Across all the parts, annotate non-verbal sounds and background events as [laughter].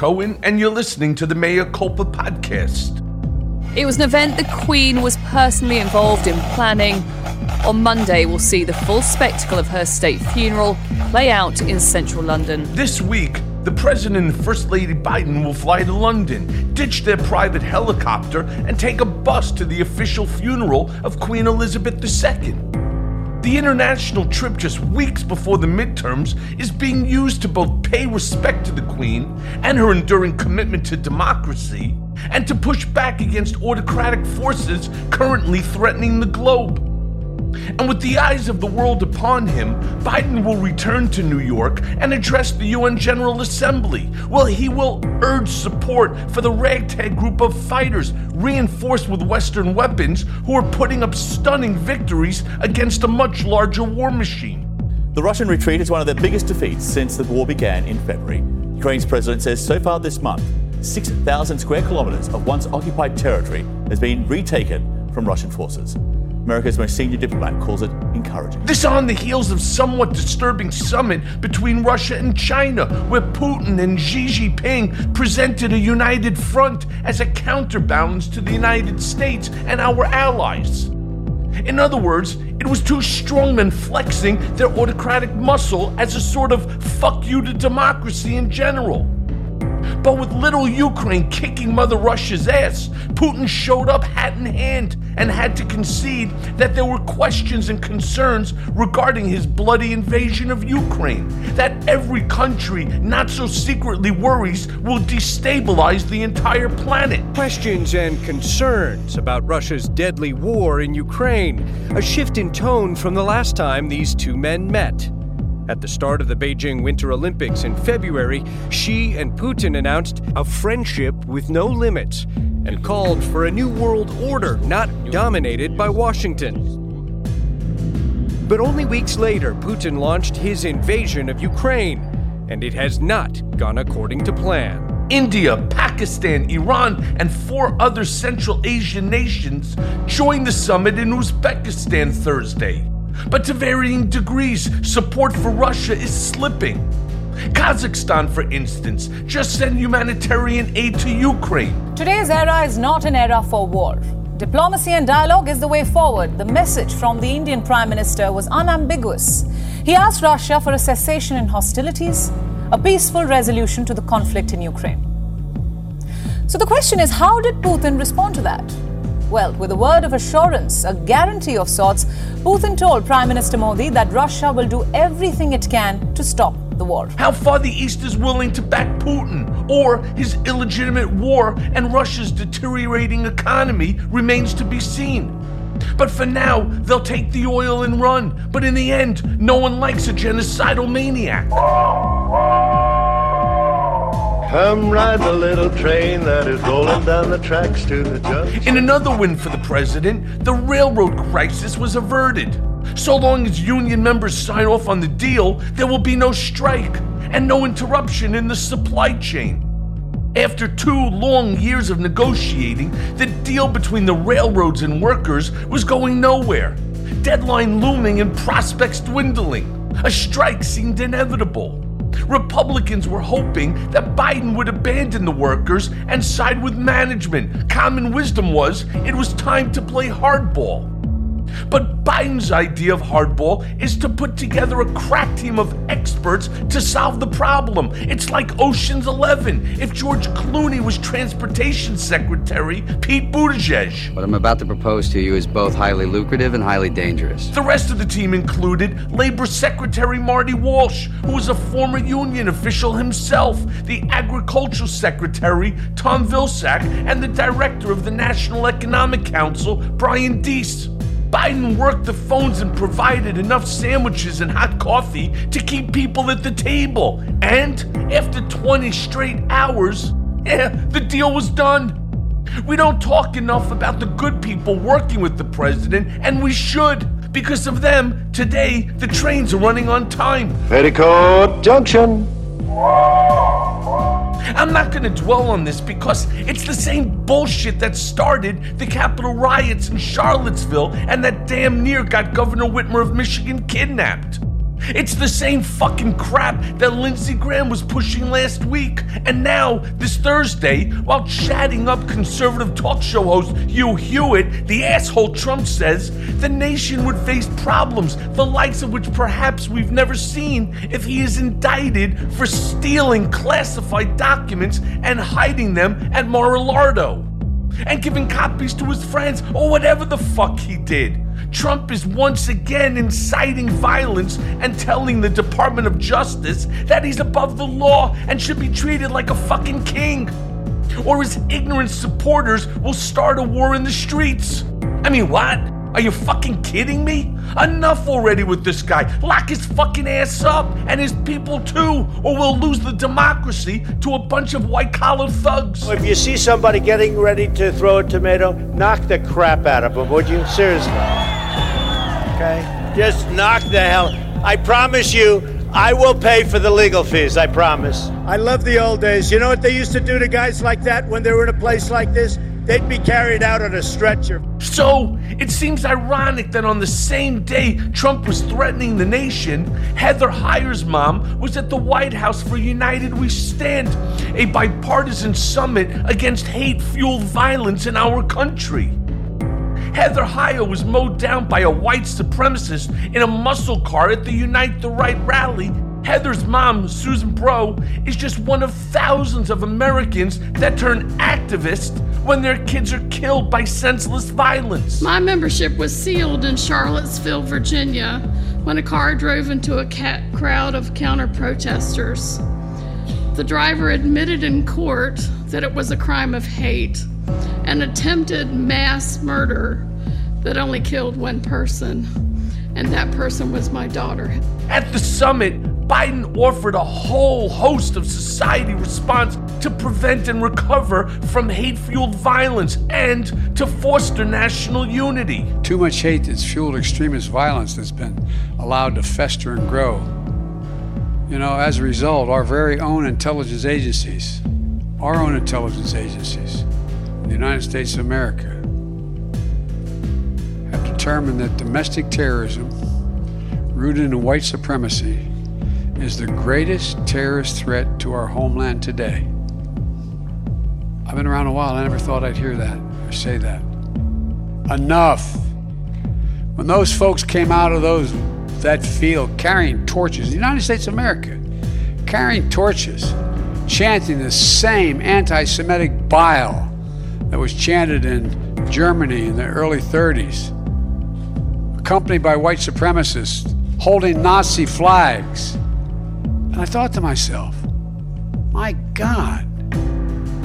This is Michael Cohen, and you're listening to the Mea Culpa podcast. It was an event the Queen was personally involved in planning. On Monday, we'll see the full spectacle of her state funeral play out in central London. This week, the President and First Lady Biden will fly to London, ditch their private helicopter, and take a bus to the official funeral of Queen Elizabeth II. The international trip, just weeks before the midterms, is being used to both pay respect to the Queen and her enduring commitment to democracy, and to push back against autocratic forces currently threatening the globe. And with the eyes of the world upon him, Biden will return to New York and address the UN General Assembly. Well, he will urge support for the ragtag group of fighters, reinforced with Western weapons, who are putting up stunning victories against a much larger war machine. The Russian retreat is one of their biggest defeats since the war began in February. Ukraine's president says so far this month, 6,000 square kilometers of once occupied territory has been retaken from Russian forces. America's most senior diplomat calls it encouraging. This on the heels of somewhat disturbing summit between Russia and China, where Putin and Xi Jinping presented a united front as a counterbalance to the United States and our allies. In other words, it was two strongmen flexing their autocratic muscle as a sort of fuck you to democracy in general. But with little Ukraine kicking Mother Russia's ass, Putin showed up hat in hand and had to concede that there were questions and concerns regarding his bloody invasion of Ukraine. That every country not so secretly worries will destabilize the entire planet. Questions and concerns about Russia's deadly war in Ukraine, a shift in tone from the last time these two men met. At the start of the Beijing Winter Olympics in February, Xi and Putin announced a friendship with no limits and called for a new world order not dominated by Washington. But only weeks later, Putin launched his invasion of Ukraine, and it has not gone according to plan. India, Pakistan, Iran, and four other Central Asian nations joined the summit in Uzbekistan Thursday. But to varying degrees, support for Russia is slipping. Kazakhstan, for instance, just sent humanitarian aid to Ukraine. Today's era is not an era for war. Diplomacy and dialogue is the way forward. The message from the Indian Prime Minister was unambiguous. He asked Russia for a cessation in hostilities, a peaceful resolution to the conflict in Ukraine. So the question is how did Putin respond to that? Well, with a word of assurance, a guarantee of sorts, Putin told Prime Minister Modi that Russia will do everything it can to stop the war. How far the East is willing to back Putin or his illegitimate war and Russia's deteriorating economy remains to be seen. But for now, they'll take the oil and run. But in the end, no one likes a genocidal maniac. Come ride the little train that is rolling down the tracks to the junction. In another win for the president, the railroad crisis was averted. So long as union members sign off on the deal, there will be no strike and no interruption in the supply chain. After two long years of negotiating, the deal between the railroads and workers was going nowhere. Deadline looming and prospects dwindling. A strike seemed inevitable. Republicans were hoping that Biden would abandon the workers and side with management. Common wisdom was it was time to play hardball. But Biden's idea of hardball is to put together a crack team of experts to solve the problem. It's like Ocean's Eleven if George Clooney was transportation secretary, Pete Buttigieg. What I'm about to propose to you is both highly lucrative and highly dangerous. The rest of the team included Labor Secretary Marty Walsh, who was a former union official himself, the Agricultural Secretary Tom Vilsack, and the Director of the National Economic Council, Brian Deese. Biden worked the phones and provided enough sandwiches and hot coffee to keep people at the table. And after 20 straight hours, yeah, the deal was done. We don't talk enough about the good people working with the president, and we should. Because of them, today the trains are running on time. Petticoat Junction. I'm not going to dwell on this because it's the same bullshit that started the Capitol riots in Charlottesville and that damn near got Governor Whitmer of Michigan kidnapped. It's the same fucking crap that Lindsey Graham was pushing last week. And now, this Thursday, while chatting up conservative talk show host Hugh Hewitt, the asshole Trump says the nation would face problems, the likes of which perhaps we've never seen if he is indicted for stealing classified documents and hiding them at Mar-a-Lago and giving copies to his friends or whatever the fuck he did. Trump is once again inciting violence and telling the Department of Justice that he's above the law and should be treated like a fucking king. Or his ignorant supporters will start a war in the streets. I mean, what? Are you fucking kidding me? Enough already with this guy. Lock his fucking ass up and his people too, or we'll lose the democracy to a bunch of white collar thugs. If you see somebody getting ready to throw a tomato, knock the crap out of them, would you? Seriously. Okay? Just knock the hell. I promise you, I will pay for the legal fees. I promise. I love the old days. You know what they used to do to guys like that when they were in a place like this? They'd be carried out on a stretcher. So, it seems ironic that on the same day Trump was threatening the nation, Heather Heyer's mom was at the White House for United We Stand, a bipartisan summit against hate fueled violence in our country. Heather Heyer was mowed down by a white supremacist in a muscle car at the Unite the Right rally. Heather's mom, Susan Bro, is just one of thousands of Americans that turn activists when their kids are killed by senseless violence. My membership was sealed in Charlottesville, Virginia, when a car drove into a ca- crowd of counter protesters. The driver admitted in court that it was a crime of hate, an attempted mass murder that only killed one person, and that person was my daughter. At the summit, Biden offered a whole host of society response to prevent and recover from hate fueled violence and to foster national unity. Too much hate that's fueled extremist violence that's been allowed to fester and grow. You know, as a result, our very own intelligence agencies, our own intelligence agencies, in the United States of America, have determined that domestic terrorism, rooted in white supremacy, is the greatest terrorist threat to our homeland today. I've been around a while, I never thought I'd hear that or say that. Enough. When those folks came out of those that field carrying torches, the United States of America, carrying torches, chanting the same anti Semitic bile that was chanted in Germany in the early 30s, accompanied by white supremacists holding Nazi flags. And I thought to myself, my God,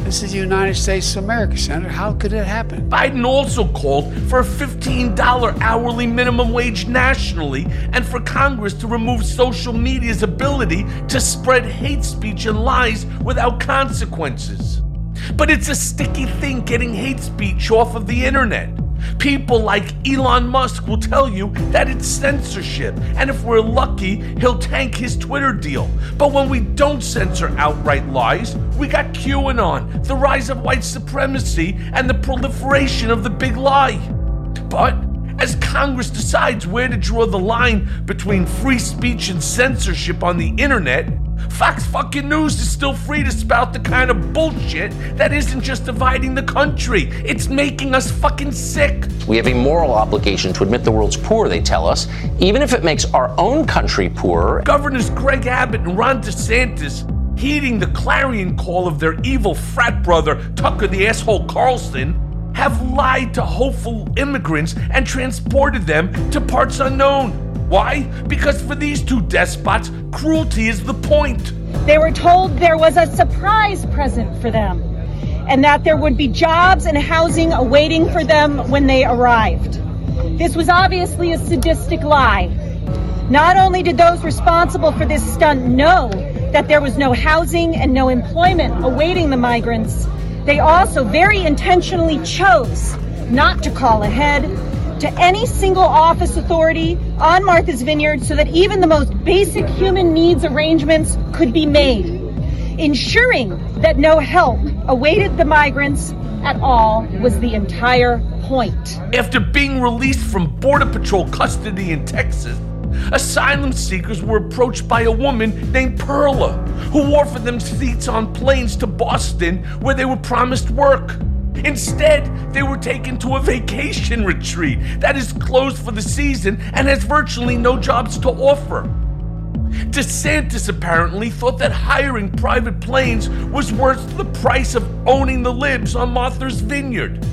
this is the United States of America, Senator. How could it happen? Biden also called for a $15 hourly minimum wage nationally and for Congress to remove social media's ability to spread hate speech and lies without consequences. But it's a sticky thing getting hate speech off of the internet. People like Elon Musk will tell you that it's censorship, and if we're lucky, he'll tank his Twitter deal. But when we don't censor outright lies, we got QAnon, the rise of white supremacy, and the proliferation of the big lie. But as Congress decides where to draw the line between free speech and censorship on the internet, Fox fucking News is still free to spout the kind of bullshit that isn't just dividing the country, it's making us fucking sick. We have a moral obligation to admit the world's poor, they tell us, even if it makes our own country poorer. Governors Greg Abbott and Ron DeSantis heeding the clarion call of their evil frat brother, Tucker the asshole Carlson, have lied to hopeful immigrants and transported them to parts unknown. Why? Because for these two despots, cruelty is the point. They were told there was a surprise present for them and that there would be jobs and housing awaiting for them when they arrived. This was obviously a sadistic lie. Not only did those responsible for this stunt know that there was no housing and no employment awaiting the migrants, they also very intentionally chose not to call ahead to any single office authority on Martha's Vineyard so that even the most basic human needs arrangements could be made, ensuring that no help awaited the migrants at all was the entire point. After being released from Border Patrol custody in Texas, Asylum seekers were approached by a woman named Perla, who offered them seats on planes to Boston where they were promised work. Instead, they were taken to a vacation retreat that is closed for the season and has virtually no jobs to offer. DeSantis apparently thought that hiring private planes was worth the price of owning the libs on Martha's Vineyard.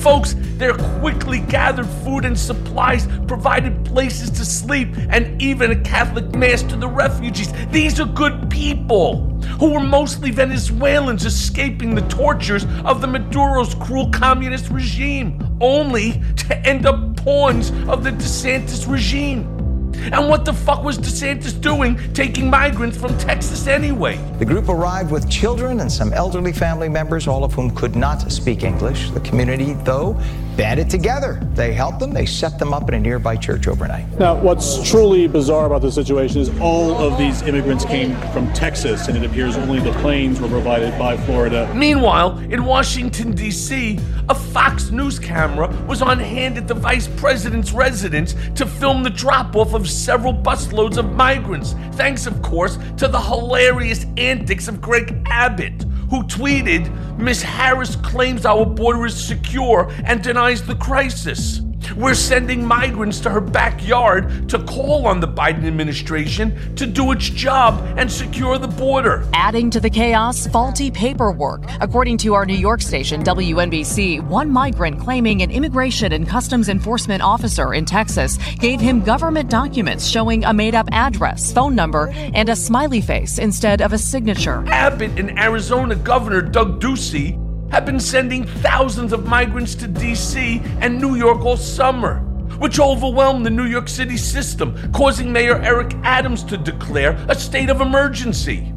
Folks, their quickly gathered food and supplies provided places to sleep and even a Catholic mass to the refugees. These are good people who were mostly Venezuelans escaping the tortures of the Maduro's cruel communist regime, only to end up pawns of the DeSantis regime. And what the fuck was DeSantis doing taking migrants from Texas anyway? The group arrived with children and some elderly family members, all of whom could not speak English. The community, though, banded together. They helped them, they set them up in a nearby church overnight. Now, what's truly bizarre about this situation is all of these immigrants came from Texas, and it appears only the planes were provided by Florida. Meanwhile, in Washington, D.C., a Fox News camera was on hand at the vice president's residence to film the drop off of several busloads of migrants, thanks, of course, to the hilarious antics of Greg Abbott, who tweeted, Miss Harris claims our border is secure and denies the crisis. We're sending migrants to her backyard to call on the Biden administration to do its job and secure the border. Adding to the chaos, faulty paperwork. According to our New York station, WNBC, one migrant claiming an immigration and customs enforcement officer in Texas gave him government documents showing a made up address, phone number, and a smiley face instead of a signature. Abbott and Arizona Governor Doug Ducey have been sending thousands of migrants to D.C. and New York all summer, which overwhelmed the New York City system, causing Mayor Eric Adams to declare a state of emergency.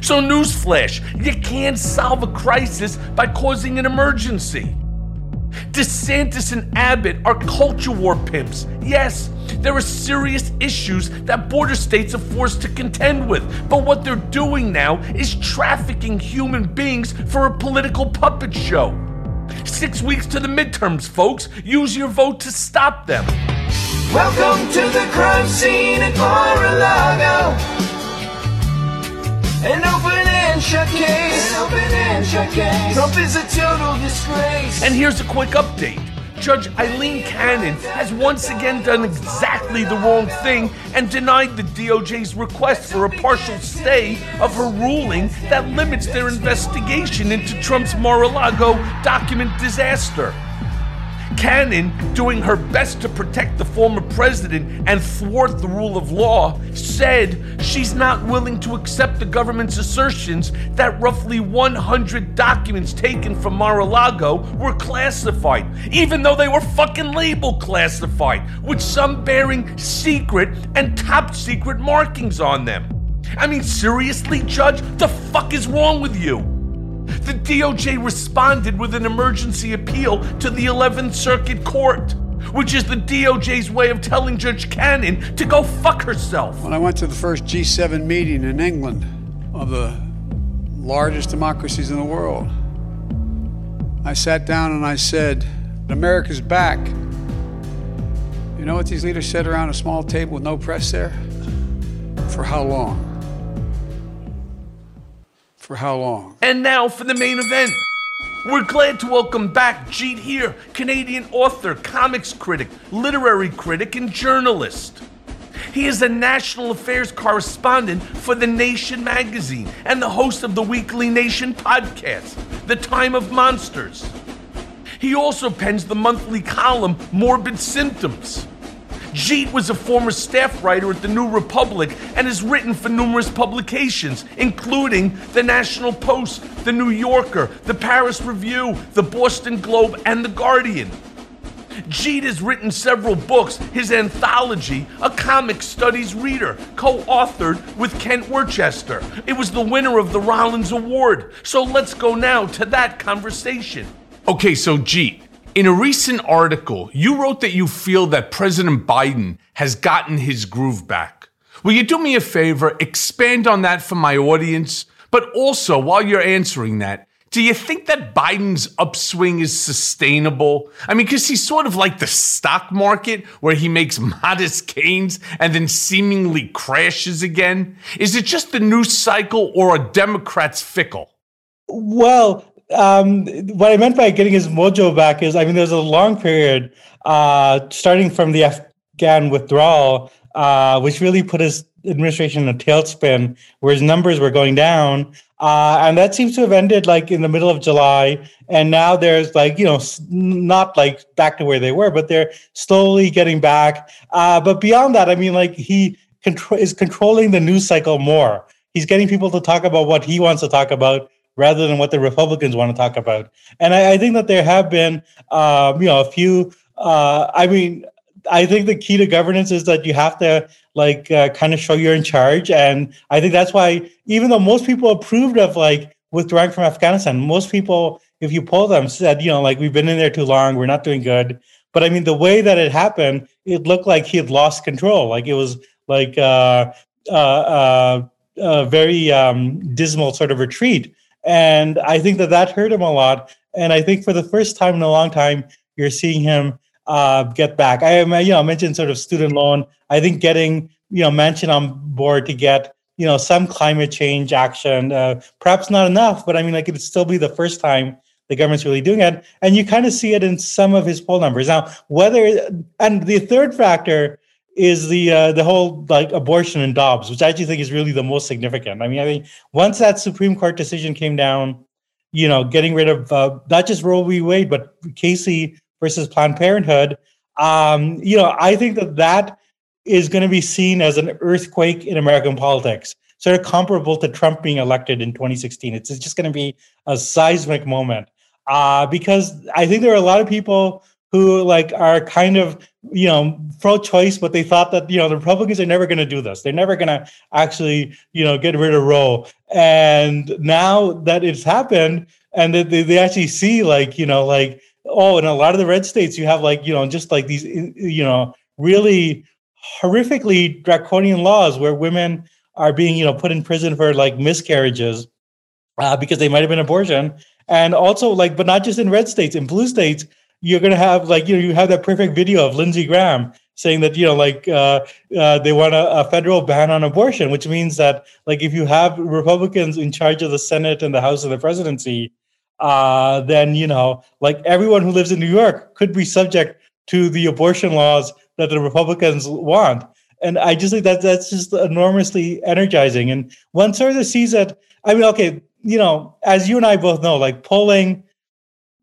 So, newsflash, you can't solve a crisis by causing an emergency. DeSantis and Abbott are culture war pimps. Yes, there are serious issues that border states are forced to contend with, but what they're doing now is trafficking human beings for a political puppet show. Six weeks to the midterms, folks. Use your vote to stop them. Welcome to the crime scene at Mar-a-Lago. An open and shut case. Open and. Trump is a total disgrace. And here's a quick update. Judge Aileen Cannon has once again done exactly the wrong thing and denied the DOJ's request for a partial stay of her ruling that limits their investigation into Trump's Mar a Lago document disaster. Cannon, doing her best to protect the former president and thwart the rule of law, said she's not willing to accept the government's assertions that roughly 100 documents taken from Mar a Lago were classified, even though they were fucking labeled classified, with some bearing secret and top secret markings on them. I mean, seriously, Judge? The fuck is wrong with you? The DOJ responded with an emergency appeal to the 11th Circuit Court, which is the DOJ's way of telling Judge Cannon to go fuck herself. When I went to the first G7 meeting in England of the largest democracies in the world, I sat down and I said, America's back. You know what these leaders said around a small table with no press there? For how long? For how long? And now for the main event. We're glad to welcome back Jeet Heer, Canadian author, comics critic, literary critic, and journalist. He is a national affairs correspondent for The Nation magazine and the host of the weekly Nation podcast, The Time of Monsters. He also pens the monthly column Morbid Symptoms. Jeet was a former staff writer at the New Republic and has written for numerous publications, including the National Post, the New Yorker, the Paris Review, the Boston Globe, and the Guardian. Jeet has written several books. His anthology, A Comic Studies Reader, co authored with Kent Worcester. It was the winner of the Rollins Award. So let's go now to that conversation. Okay, so Jeet, in a recent article, you wrote that you feel that President Biden has gotten his groove back. Will you do me a favor, expand on that for my audience? But also, while you're answering that, Do you think that Biden's upswing is sustainable? I mean, because he's sort of like the stock market where he makes [laughs] modest gains and then seemingly crashes again. Is it just the news cycle or are Democrats fickle? Well, um, what I meant by getting his mojo back is, I mean, there's a long period uh, starting from the Afghan withdrawal, uh, which really put his administration in a tailspin, where his numbers were going down. Uh, and that seems to have ended like in the middle of July. And now there's like, you know, not like back to where they were, but they're slowly getting back. Uh, but beyond that, I mean, like he contro- is controlling the news cycle more. He's getting people to talk about what he wants to talk about rather than what the Republicans want to talk about. And I, I think that there have been, um, you know, a few. Uh, I mean, I think the key to governance is that you have to like uh, kind of show you're in charge, and I think that's why even though most people approved of like withdrawing from Afghanistan, most people, if you poll them, said you know like we've been in there too long, we're not doing good. But I mean, the way that it happened, it looked like he had lost control. Like it was like uh, uh, uh, a very um, dismal sort of retreat. And I think that that hurt him a lot. And I think for the first time in a long time, you're seeing him uh, get back. I you know mentioned sort of student loan. I think getting you know Manchin on board to get you know some climate change action, uh, perhaps not enough, but I mean like it'd still be the first time the government's really doing it, and you kind of see it in some of his poll numbers now. Whether and the third factor is the uh, the whole like abortion in Dobbs, which I actually think is really the most significant. I mean, I think once that Supreme Court decision came down, you know, getting rid of uh, not just Roe v. Wade, but Casey versus Planned Parenthood, um, you know, I think that that is going to be seen as an earthquake in American politics, sort of comparable to Trump being elected in 2016. It's just going to be a seismic moment uh, because I think there are a lot of people who like are kind of you know pro-choice but they thought that you know the republicans are never going to do this. They're never going to actually you know get rid of roe. And now that it's happened and that they, they actually see like you know like oh in a lot of the red states you have like you know just like these you know really horrifically draconian laws where women are being you know put in prison for like miscarriages uh, because they might have been abortion. And also like but not just in red states in blue states you're going to have like you know you have that perfect video of Lindsey Graham saying that you know like uh, uh, they want a, a, federal ban on abortion, which means that like if you have Republicans in charge of the Senate and the House of the presidency, uh, then you know like everyone who lives in New York could be subject to the abortion laws that the Republicans want. And I just think that that's just enormously energizing. And one sort of sees that. I mean, okay, you know, as you and I both know, like polling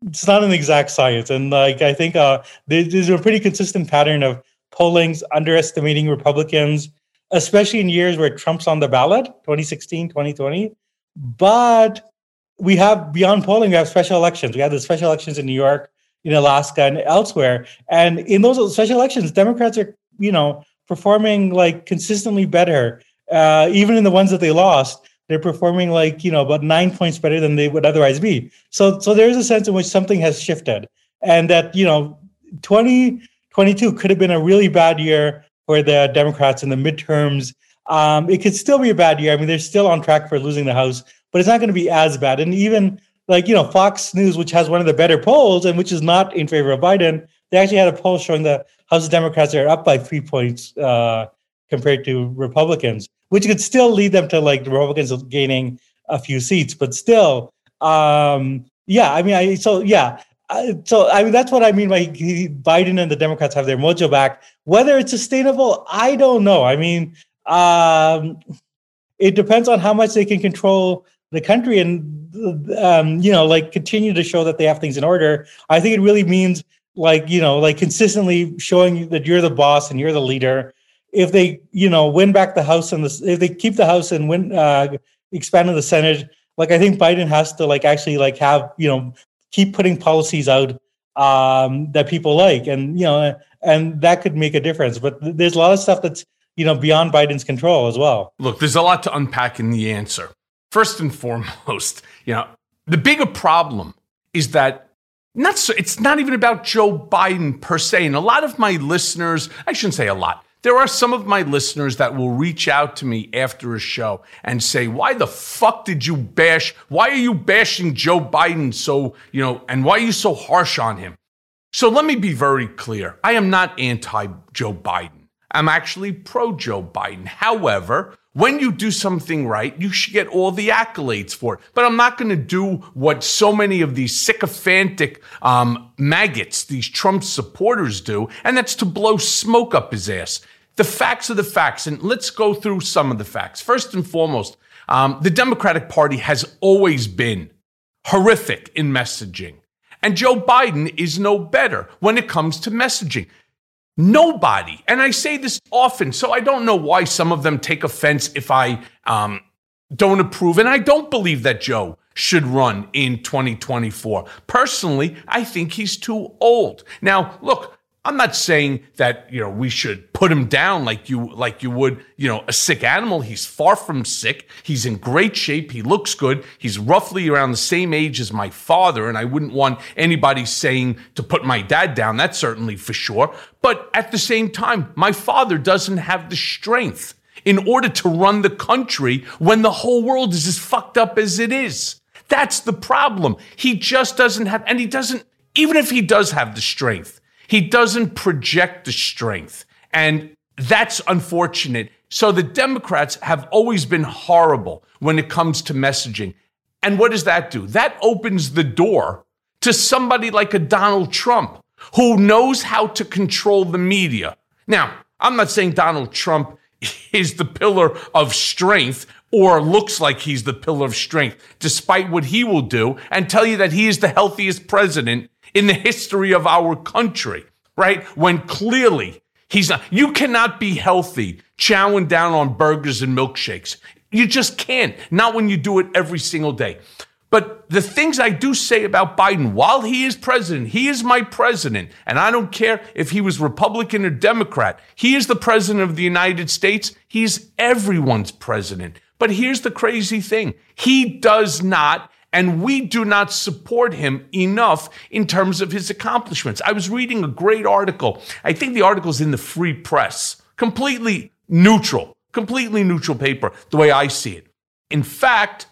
it's not an exact science. And like I think uh, there's a pretty consistent pattern of pollings underestimating Republicans, especially in years where Trump's on the ballot, 2016, 2020. But we have beyond polling, we have special elections. We have the special elections in New York, in Alaska, and elsewhere. And in those special elections, Democrats are, you know, performing like consistently better, uh, even in the ones that they lost they're performing like you know about nine points better than they would otherwise be. So so there is a sense in which something has shifted and that you know 2022 could have been a really bad year for the democrats in the midterms. Um, it could still be a bad year. I mean they're still on track for losing the house but it's not going to be as bad. And even like you know fox news which has one of the better polls and which is not in favor of biden they actually had a poll showing the house democrats are up by three points uh, compared to republicans which could still lead them to like the Republicans gaining a few seats, but still, um, yeah. I mean, I so yeah. so I mean, that's what I mean by he, Biden and the Democrats have their mojo back. Whether it's sustainable, I don't know. I mean, um, it depends on how much they can control the country and um, you know, like continue to show that they have things in order. I think it really means like you know, like consistently showing that you're the boss and you're the leader if they you know win back the house and the if they keep the house and win uh expand the senate like i think biden has to like actually like have you know keep putting policies out um that people like. And you know and that could make a difference. But there's a lot of stuff that's you know beyond biden's control as well. Look there's a lot to unpack in the answer. First and foremost [laughs] you know the bigger problem is that not so it's not even about joe biden per se. And a lot of my listeners i shouldn't say a lot There are some of my listeners that will reach out to me after a show and say, Why the fuck did you bash? Why are you bashing Joe Biden so, you know, and why are you so harsh on him? So let me be very clear. I am not anti Joe Biden. I'm actually pro Joe Biden. However, when you do something right, you should get all the accolades for it. But I'm not going to do what so many of these sycophantic um, maggots, these Trump supporters do, and that's to blow smoke up his ass. The facts are the facts, and let's go through some of the facts. First and foremost, um, the Democratic Party has always been horrific in messaging. And Joe Biden is no better when it comes to messaging. Nobody, and I say this often, so I don't know why some of them take offense if I um, don't approve. And I don't believe that Joe should run in 2024. Personally, I think he's too old. Now, look, I'm not saying that, you know, we should put him down like you like you would, you know, a sick animal. He's far from sick. He's in great shape. He looks good. He's roughly around the same age as my father, and I wouldn't want anybody saying to put my dad down. That's certainly for sure. But at the same time, my father doesn't have the strength in order to run the country when the whole world is as fucked up as it is. That's the problem. He just doesn't have, and he doesn't, even if he does have the strength, he doesn't project the strength. And that's unfortunate. So the Democrats have always been horrible when it comes to messaging. And what does that do? That opens the door to somebody like a Donald Trump who knows how to control the media. Now, I'm not saying Donald Trump is the pillar of strength or looks like he's the pillar of strength, despite what he will do, and tell you that he is the healthiest president in the history of our country, right? When clearly he's not, you cannot be healthy chowing down on burgers and milkshakes. You just can't. Not when you do it every single day. But the things I do say about Biden, while he is president, he is my president. And I don't care if he was Republican or Democrat. He is the president of the United States. He's everyone's president. But here's the crazy thing. He does not and we do not support him enough in terms of his accomplishments. I was reading a great article. I think the article's in the Free Press, completely neutral, completely neutral paper, the way I see it. In fact,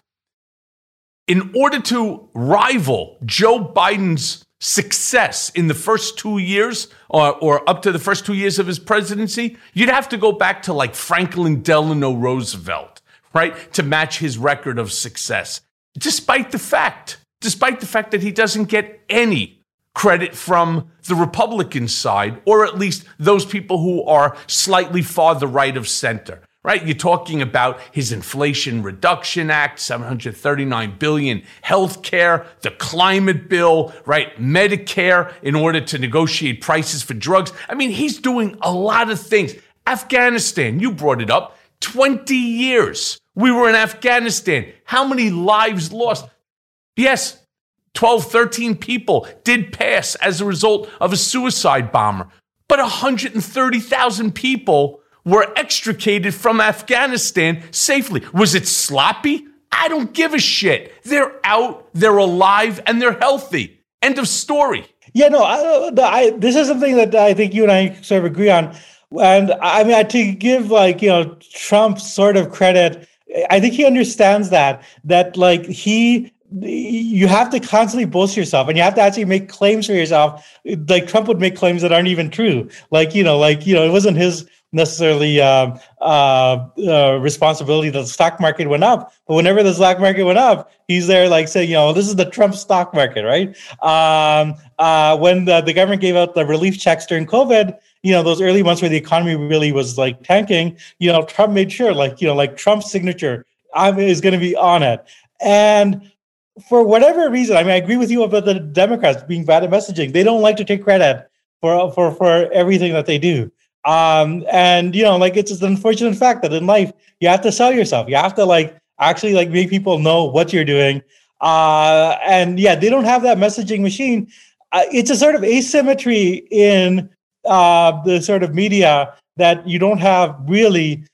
in order to rival Joe Biden's success in the first two years or, or up to the first two years of his presidency, you'd have to go back to like Franklin Delano Roosevelt, right? To match his record of success despite the fact, despite the fact that he doesn't get any credit from the Republican side, or at least those people who are slightly farther right of center. Right? You're talking about his Inflation Reduction Act, 739 billion, health care, the climate bill, right? Medicare in order to negotiate prices for drugs. I mean, he's doing a lot of things. Afghanistan, you brought it up, 20 years we were in Afghanistan. How many lives lost? Yes, 12, 13 people did pass as a result of a suicide bomber, but 130,000 people were extricated from Afghanistan safely. Was it sloppy? I don't give a shit. They're out, they're alive, and they're healthy. End of story. Yeah, no, I, I, this is something that I think you and I sort of agree on. And I mean, to give like, you know, Trump sort of credit I think he understands that that like he you have to constantly boast yourself and you have to actually make claims for yourself. Like trump would make claims that aren't even true. Like you know like you know it wasn't his necessarily uh, uh, uh, responsibility that the stock market went up. But whenever the stock market went up he's there like saying you know this is the trump stock market right? Um, uh, when the, the government gave out the relief checks during covid you know those early months where the economy really was like tanking you know trump made sure like you know like trump's signature is going to be on it. And for whatever reason i mean i agree with you about the democrats being bad at messaging. They don't like to take credit for for for everything that they do. Um and you know like it's an unfortunate fact that in life you have to sell yourself. You have to like actually like make people know what you're doing. Uh and yeah they don't have that messaging machine. Uh, it's a sort of asymmetry in uh, the sort of media that you don't have really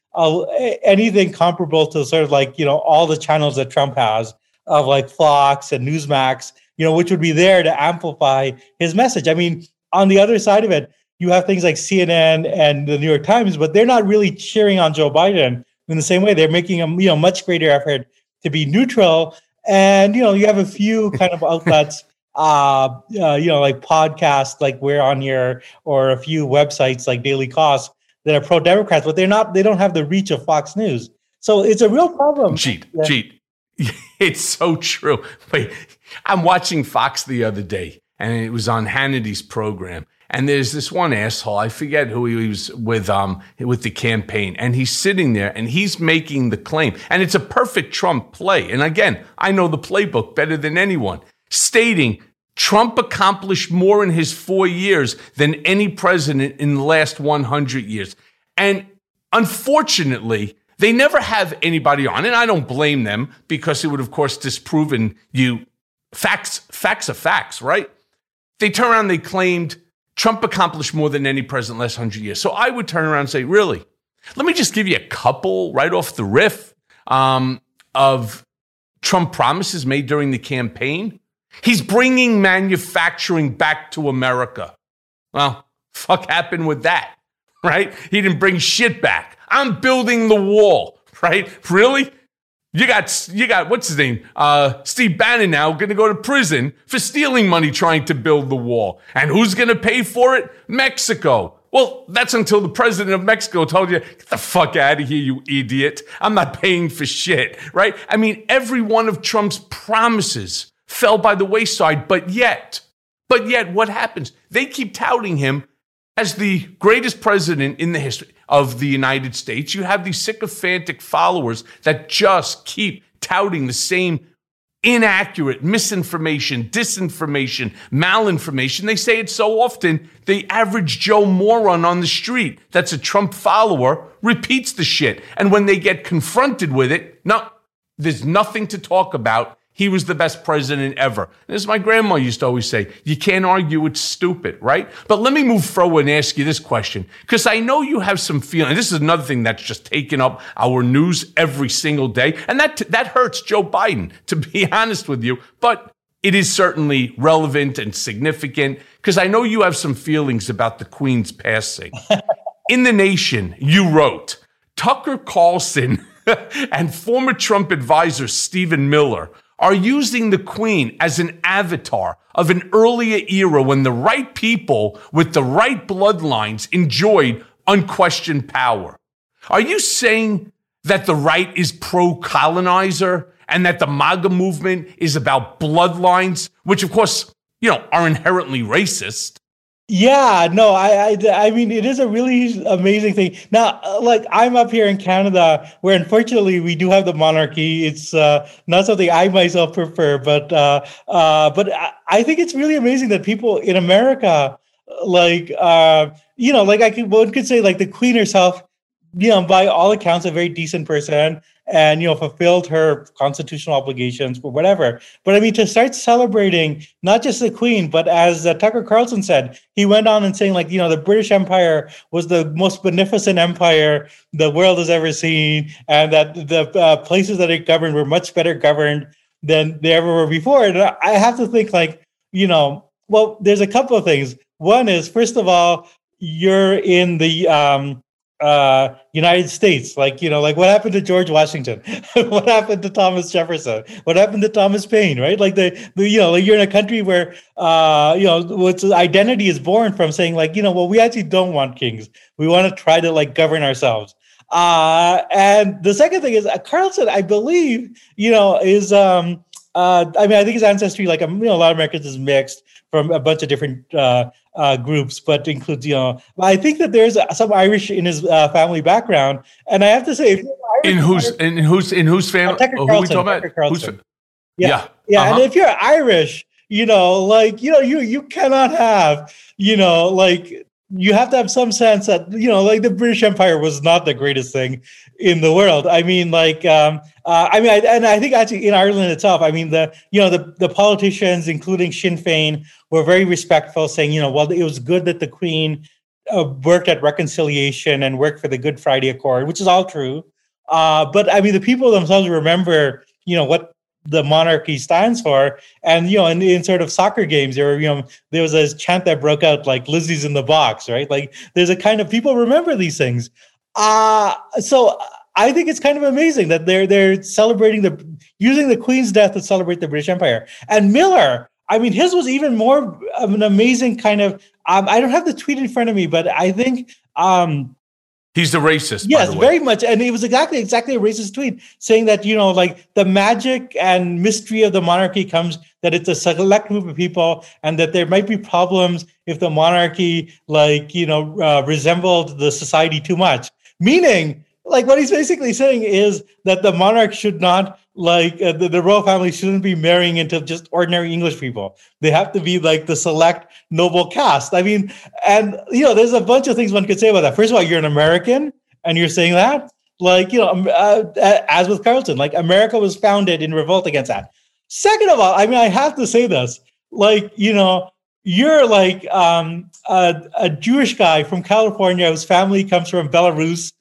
anything comparable to sort of like you know all the channels that Trump has of like Fox and Newsmax, you know, which would be there to amplify his message. I mean, on the other side of it, you have things like CNN and the New York Times, but they're not really cheering on Joe Biden in the same way. They're making a you know much greater effort to be neutral. And you know, you have a few kind of outlets, uh, uh, you know, like podcasts, like we're on here, or a few websites like Daily Kos that are pro Democrats, but they're not. They don't have the reach of Fox News. So it's a real problem. Jeet, yeah. Jeet. [laughs] It's so true. Wait, I'm watching Fox the other day, and it was on Hannity's program. And there's this one asshole, I forget who he was with, um, with the campaign, and he's sitting there and he's making the claim, and it's a perfect Trump play. And again, I know the playbook better than anyone, stating Trump accomplished more in his four years than any president in the last 100 years. And unfortunately, they never have anybody on, and I don't blame them because it would, of course, disproven you. Facts, facts are facts, right? They turn around, they claimed Trump accomplished more than any president last hundred years. So I would turn around and say, really? Let me just give you a couple right off the riff um, of Trump promises made during the campaign. He's bringing manufacturing back to America. Well, fuck happened with that, [laughs] right? He didn't bring shit back. I'm building the wall, [laughs] right? Really? You got you got what's his name? Uh, Steve Bannon now going to go to prison for stealing money trying to build the wall. And who's going to pay for it? Mexico. Well, that's until the president of Mexico told you, get the fuck out of here, you idiot. I'm not paying for shit, right? I mean, every one of Trump's promises fell by the wayside, but yet, but yet what happens? They keep touting him as the greatest president in the history of the United States, you have these sycophantic followers that just keep touting the same inaccurate misinformation, disinformation, malinformation. They say it so often, the average Joe moron on the street that's a Trump follower repeats the shit. And when they get confronted with it, no, there's nothing to talk about. He was the best president ever. And as my grandma used to always say, you can't argue it's stupid, right? But let me move forward and ask you this question, because I know you have some feeling. This is another thing that's just taken up our news every single day. And that, that hurts Joe Biden, to be [laughs] honest with you. But it is certainly relevant and significant because I know you have some feelings about the Queen's passing. [laughs] In the Nation, you wrote Tucker Carlson [laughs] and former Trump advisor Stephen Miller are using the queen as an avatar of an earlier era when the right people with the right bloodlines enjoyed unquestioned power. Are you saying that the right is pro colonizer and that the MAGA movement is about bloodlines, which of course, you know, are inherently racist? Yeah, no, I, I, I mean, it is a really amazing thing. Now, uh, like I'm up here in Canada, where unfortunately we do have the monarchy. It's uh, not something I myself prefer, but uh, uh, but I, think it's really amazing that people in America, like uh, you know, like I could one could say like the Queen herself, you know, by all accounts, a very decent person, and you know fulfilled her constitutional obligations or whatever. But i mean to start celebrating not just the queen but as uh, tucker carlson said he went on and saying like you know the british empire was the most beneficent empire the world has ever seen and that the uh, places that it governed were much better governed than they ever were before. And i have to think like you know well there's a couple of things. One is first of all you're in the um uh, United States. Like, you know, like what happened to George Washington? [laughs] what happened to Thomas Jefferson? What happened to Thomas Paine? Right? Like the, the you know, like you're in a country where uh, you know, what's identity is born from saying like, you know, well, we actually don't want kings. We want to try to like govern ourselves. Uh, and the second thing is uh, Carlson, I believe, you know, is um uh, I mean, I think his ancestry, like um, you know, a lot of Americans is mixed from a bunch of different uh, uh, groups, but includes you know. I think that there's some Irish in his uh, family background, and I have to say, in whose in whose in whose family? Tucker who Carlson, we talking Tucker about? Who's, Carlson. yeah, yeah, yeah. and uh-huh. if you're Irish, you know, like you know, you you cannot have you know, like you have to have some sense that you know like the british empire was not the greatest thing in the world. I mean like um uh, i mean I, and i think actually in ireland itself i mean the you know the the politicians including sinn fein were very respectful saying you know well it was good that the queen uh, worked at reconciliation and worked for the good friday accord which is all true. Uh but i mean the people themselves remember you know what the monarchy stands for. And you know, in, in sort of soccer games, there were, you know, there was a chant that broke out like Lizzie's in the box, right? Like there's a kind of people remember these things. Uh so I think it's kind of amazing that they're they're celebrating the using the Queen's death to celebrate the British Empire. And Miller, I mean, his was even more of an amazing kind of. Um, I don't have the tweet in front of me, but I think um, He's the racist. Yes, the very much. And it was exactly exactly a racist tweet saying that, you know, like the magic and mystery of the monarchy comes that it's a select group of people and that there might be problems if the monarchy, like, you know, uh, resembled the society too much. Meaning, like, what he's basically saying is that the monarch should not like uh, the, the, royal family shouldn't be marrying into just ordinary English people. They have to be like the select noble caste. I mean, and you know, there's a bunch of things one could say about that. First of all, you're an American and you're saying that. Like, you know, um, uh, as with Carlson, like America was founded in revolt against that. Second of all, I mean, I have to say this, like, you know, you're like um, a, a Jewish guy from California whose family comes from Belarus,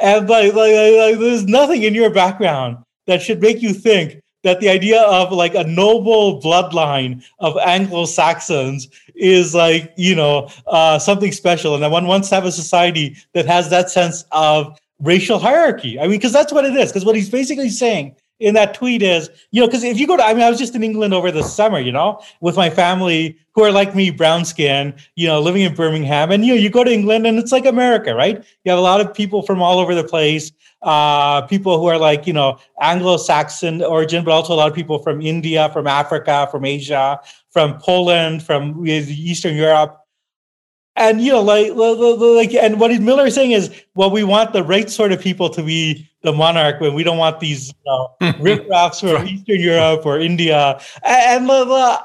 and like, like, like, there's nothing in your background that should make you think that the idea of like a noble bloodline of Anglo Saxons is like, you know, uh, something special. And that one wants to have a society that has that sense of racial hierarchy. I mean, because that's what it is. Because what he's basically saying in that tweet is, you know, because if you go to, I mean, I was just in England over the summer, you know, with my family who are like me, brown skin, you know, living in Birmingham. And, you know, you go to England and it's like America, right? You have a lot of people from all over the place, uh, people who are like, you know, Anglo Saxon origin, but also a lot of people from India, from Africa, from Asia, from Poland, from Eastern Europe and you know, like, like, and what Miller is saying is, well, we want the right sort of people to be the monarch, when we don't want these you know, [laughs] riffraffs from Eastern Europe or India, and, and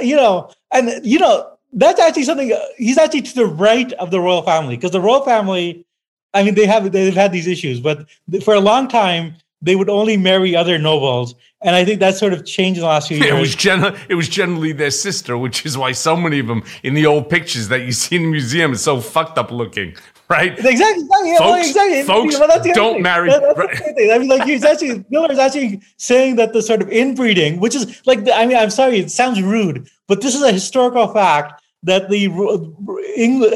you know, and you know, that's actually something. He's actually to the right of the royal family because the royal family, I mean, they have they've had these issues, but for a long time they would only marry other nobles. And I think that sort of changed in the last few years. [laughs] It was, gen- it was generally their sister, which is why so many of them in the old pictures that you see in the museum is so fucked up looking, [laughs] right? Exactly. exactly folks, exactly. folks well, don't marry. That, right. I mean, like he's actually Miller is actually saying that the sort of inbreeding, which is like, the, I mean, I'm sorry, it sounds rude, but this is a historical fact that the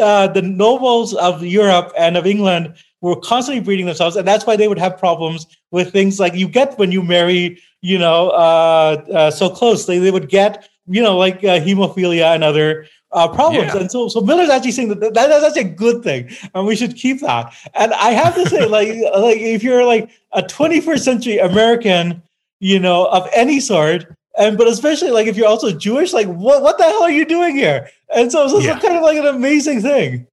uh, the nobles of Europe and of England were constantly breeding themselves, and that's why they would have problems with things like you get when you marry, you know, uh, uh, so closely. They would get, you know, like uh, hemophilia and other uh, problems. Yeah. And so, so Miller's actually saying that, that that's actually a good thing, and we should keep that. And I have to say, [laughs] like, like if you're like a 21st century American, you know, of any sort, and but especially like if you're also Jewish, like what what the hell are you doing here? And so, so it's yeah. kind of like an amazing thing.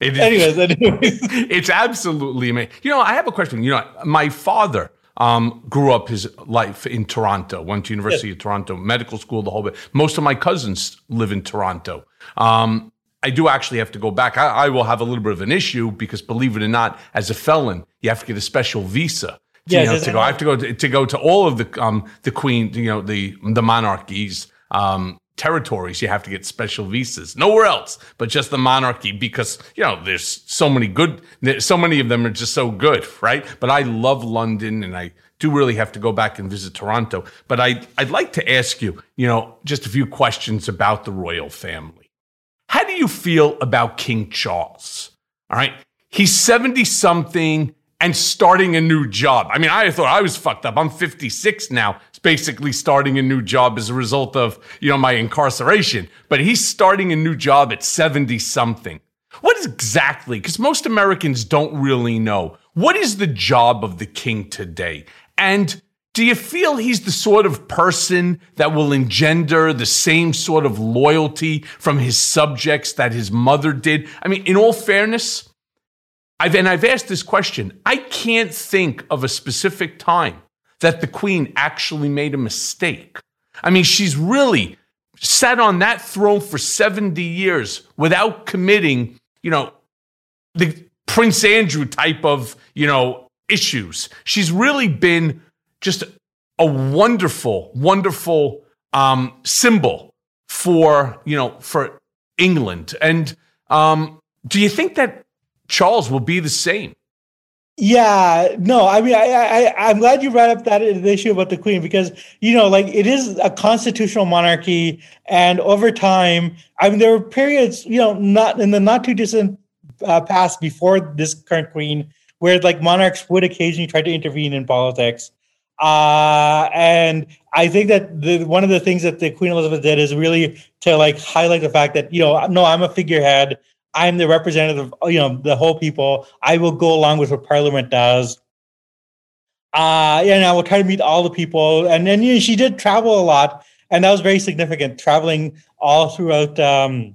It anyways, anyways. [laughs] it's absolutely amazing. You know, I have a question. You know, my father um, grew up his life in Toronto, went to University yes. of Toronto, medical school, the whole bit. Most of my cousins live in Toronto. Um, I do actually have to go back. I, I, will have a little bit of an issue because, believe it or not, as a felon, you have to get a special visa. To, yes, you know, to go. I have to go to, to go to all of the um, the queen, you know, the the monarchies, um, territories you have to get special visas nowhere else but just the monarchy because you know there's so many good so many of them are just so good right but i love london and i do really have to go back and visit toronto but i i'd like to ask you you know just a few questions about the royal family how do you feel about king charles all right he's 70 something and starting a new job. I mean, I thought I was fucked up. I'm 56 now. Basically starting a new job as a result of, you know, my incarceration. But he's starting a new job at 70 something. What exactly, because most Americans don't really know, what is the job of the king today? And do you feel he's the sort of person that will engender the same sort of loyalty from his subjects that his mother did? I mean, in all fairness, I've, and I've asked this question. I can't think of a specific time that the queen actually made a mistake. I mean, she's really sat on that throne for 70 years without committing, you know, the Prince Andrew type of, you know, issues. She's really been just a wonderful, wonderful um, symbol for, you know, for England. And um, do you think that Charles will be the same. Yeah, no, I mean, I, I, I'm glad you brought up that issue about the queen because you know, like, it is a constitutional monarchy, and over time, I mean, there were periods, you know, not in the not too distant uh, past before this current queen, where like monarchs would occasionally try to intervene in politics. Uh, and I think that the, one of the things that the Queen Elizabeth did is really to like highlight the fact that you know, no, I'm a figurehead. I'm the representative of you know the whole people. I will go along with what Parliament does. Uh, and I will try to meet all the people. And then you know, she did travel a lot, and that was very significant. Traveling all throughout um,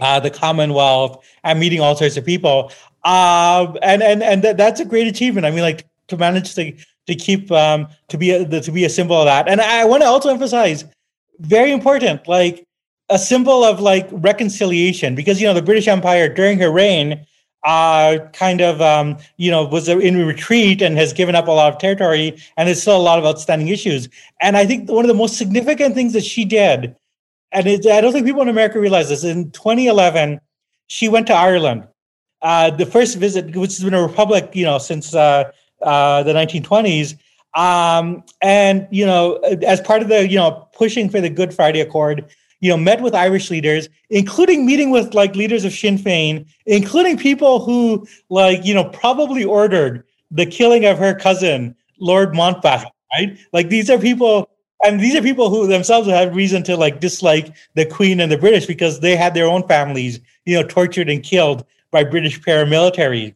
uh, the Commonwealth and meeting all sorts of people. Uh, and and and th- that's a great achievement. I mean, like to manage to to keep um, to be a, to be a symbol of that. And I want to also emphasize, very important, like a symbol of like reconciliation because you know the British Empire during her reign uh, kind of um, you know was in retreat and has given up a lot of territory and there's still a lot of outstanding issues. And I think one of the most significant things that she did, and it, I don't think people in America realize this, in 2011 she went to Ireland. Uh, the first visit, which has been a republic, you know, since uh, uh the 1920s, um, and you know, as part of the you know pushing for the Good Friday Accord, you know, met with Irish leaders, including meeting with like leaders of Sinn Féin, including people who like, you know, probably ordered the killing of her cousin, Lord Mountbatten, right? Like these are people and these are people who themselves have reason to like dislike the Queen and the British because they had their own families, you know, tortured and killed by British paramilitary.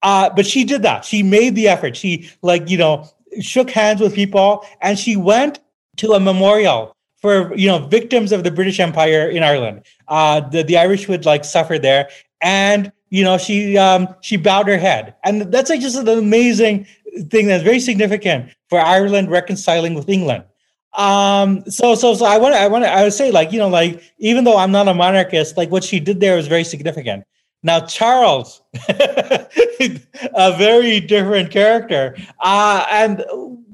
Uh, but she did that. She made the effort. She like, you know, shook hands with people and she went to a memorial for you know victims of the British Empire in Ireland. Uh, the the Irish would like suffer there, and you know she um, she bowed her head, and that's like just an amazing thing that's very significant for Ireland reconciling with England. Um, so so so I want I want I would say like you know like even though I'm not a monarchist, like what she did there was very significant. Now Charles, [laughs] a very different character, uh, and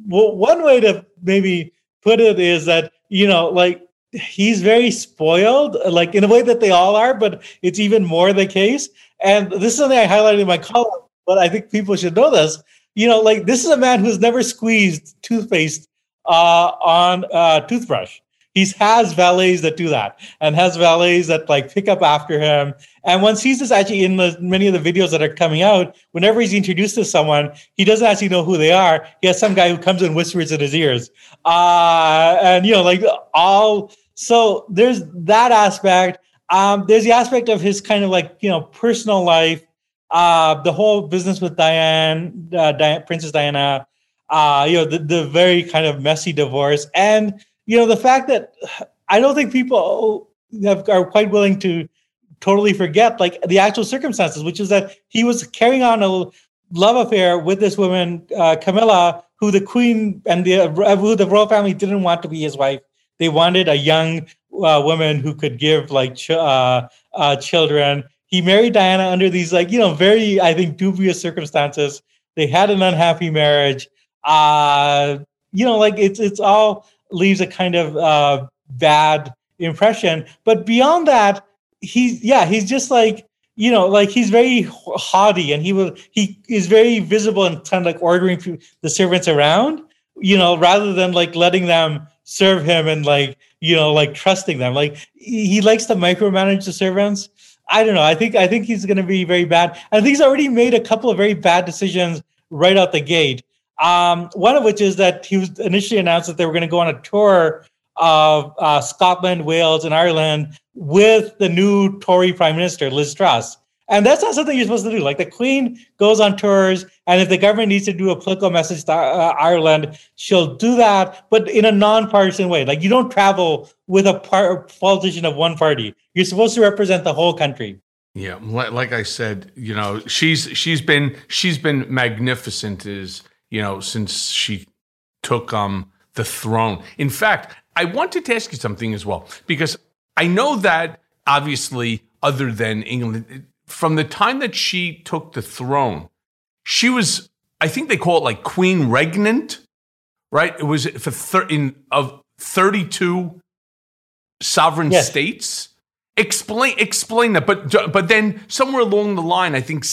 w- one way to maybe put it is that you know, like he's very spoiled, like in a way that they all are, but it's even more the case. And this is something I highlighted in my column, but I think people should know this. You know, like this is a man who's never squeezed toothpaste uh, on a toothbrush. He has valets that do that and has valets that like pick up after him. And once he's actually in the many of the videos that are coming out, whenever he's introduced to someone, he doesn't actually know who they are. He has some guy who comes and whispers in his ears. Uh, and you know, like all so there's that aspect. Um, there's the aspect of his kind of like, you know, personal life, uh, the whole business with Diane, uh, Princess Diana, uh, you know, the, the very kind of messy divorce and you know, the fact that I don't think people have, are quite willing to totally forget like the actual circumstances, which is that he was carrying on a love affair with this woman, uh, Camilla, who the queen and the who the royal family didn't want to be his wife. They wanted a young uh, woman who could give like ch- uh, uh, children. He married Diana under these like you know very I think dubious circumstances. They had an unhappy marriage. Uh, you know, like it's it's all leaves a kind of uh, bad impression. But beyond that, he's yeah, he's just like you know, like he's very haughty, and he will he is very visible and kind of like ordering the servants around, you know, rather than like letting them serve him and like you know like trusting them. Like he likes to micromanage the servants. I don't know. I think I think he's going to be very bad. I think he's already made a couple of very bad decisions right out the gate. Um, one of which is that he was initially announced that they were going to go on a tour of uh, Scotland, Wales, and Ireland with the new Tory Prime Minister, Liz Truss. And that's not something you're supposed to do. Like the Queen goes on tours, and if the government needs to do a political message to uh, Ireland, she'll do that, but in a non-partisan way. Like you don't travel with a par- politician of one party. You're supposed to represent the whole country. Yeah, like I said, you know, she's she's been she's been magnificent. Is you know, since she took um, the throne. In fact, I wanted to ask you something as well, because I know that obviously, other than England, from the time that she took the throne, she was, I think they call it like Queen Regnant, right? It was for thir- in of 32 sovereign yes. states. Explain explain that, but but then somewhere along the line, I think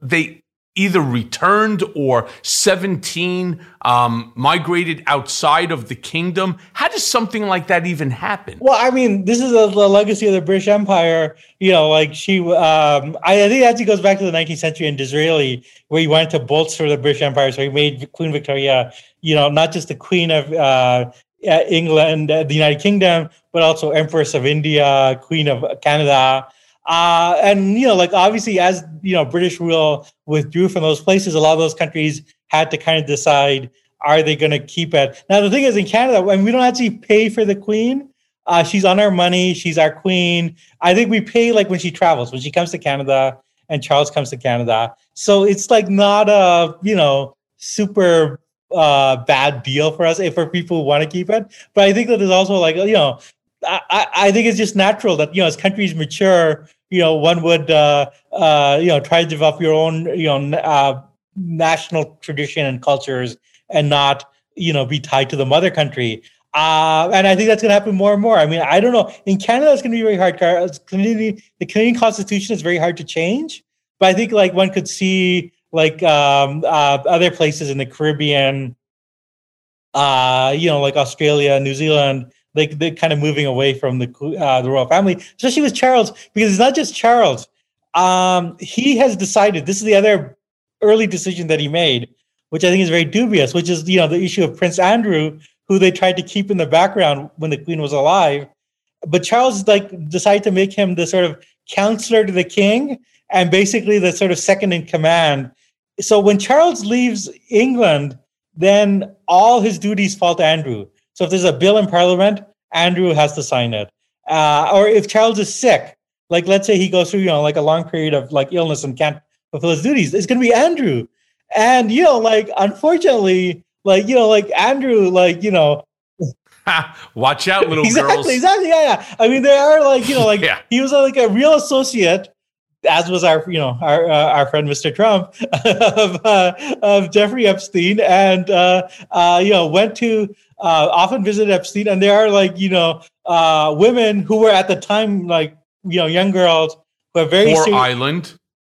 they either returned or 17 um, migrated outside of the kingdom. How does something like that even happen? Well, I mean, this is a, the legacy of the British Empire. You know, like she, um, I, I think it actually goes back to the 19th century in Disraeli, where he wanted to bolster the British Empire. So he made Queen Victoria, you know, not just the Queen of uh, England, uh, the United Kingdom, but also Empress of India, Queen of Canada. Uh, and you know, like obviously, as you know, British rule withdrew from those places. A lot of those countries had to kind of decide: are they going to keep it? Now, the thing is, in Canada, when we don't actually pay for the Queen, uh, she's on our money. She's our queen. I think we pay like when she travels, when she comes to Canada, and Charles comes to Canada. So it's like not a you know super uh, bad deal for us if for people who want to keep it. But I think that there's also like you know I, I think it's just natural that you know as countries mature, you know one would uh, uh, you know try to develop your own you know uh, national tradition and cultures and not you know be tied to the mother country. Uh, and I think that's going to happen more and more. I mean, I don't know. In Canada, it's going to be very hard. Canadian, the Canadian Constitution is very hard to change, but I think like one could see like um, uh, other places in the Caribbean, uh, you know, like Australia, New Zealand they they're kind of moving away from the uh, the royal family, especially with Charles, because it's not just Charles. Um, he has decided this is the other early decision that he made, which I think is very dubious, which is you know the issue of Prince Andrew, who they tried to keep in the background when the Queen was alive, but Charles like decided to make him the sort of counselor to the king and basically the sort of second in command. So when Charles leaves England, then all his duties fall to Andrew. So if there's a bill in Parliament, Andrew has to sign it. Uh, or if Charles is sick, like let's say he goes through, you know, like a long period of like illness and can't fulfill his duties, it's going to be Andrew. And you know, like unfortunately, like you know, like Andrew, like you know, [laughs] watch out, little exactly, girls. Exactly, yeah, yeah. I mean, there are like you know, like [laughs] yeah. he was like a real associate as was our, you know, our uh, our friend Mr. Trump [laughs] of uh, of Jeffrey Epstein, and uh, uh you know went to uh, often visited Epstein, and there are like you know uh, women who were at the time like you know young girls who are very or serious, Island,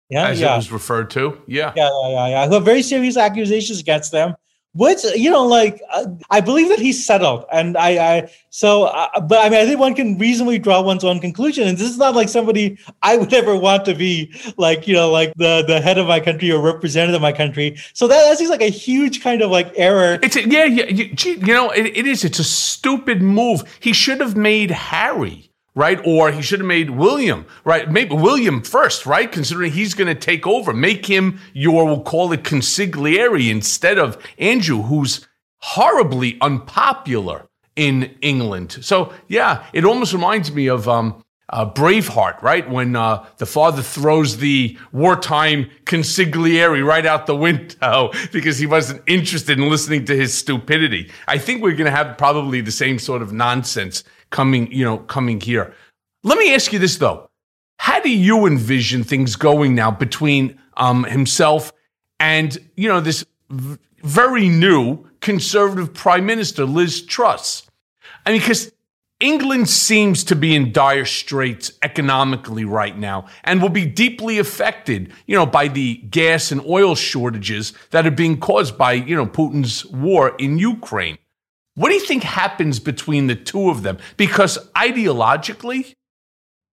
yeah, as yeah. it was referred to, yeah, yeah, yeah, yeah, yeah, who have very serious accusations against them which you know like i believe that he's settled and i i so uh, but i mean i think one can reasonably draw one's own conclusion and this is not like somebody i would [laughs] ever want to be like you know like the the head of my country or representative of my country. So that, that seems like a huge kind of like error. It's a, yeah yeah you, you know it, it is. It's a stupid move. He should have made harry right? Or he should have made William, right? Maybe William first, right? Considering he's going to take over, make him your, we'll call it consigliere instead of Andrew, who's horribly unpopular in England. So yeah, it almost reminds me of, um, uh, Braveheart, right? When uh, the father throws the wartime consigliere right out the window [laughs] because he wasn't interested in listening to his stupidity. I think we're going to have probably the same sort of nonsense coming, you know, coming here. Let me ask you this though. How do you envision things going now between um, himself and, you know, this v- very new conservative prime minister, Liz Truss? I mean, because England seems to be in dire straits economically right now and will be deeply affected, you know, by the gas and oil shortages that are being caused by, you know, Putin's war in Ukraine. What do you think happens between the two of them? Because ideologically,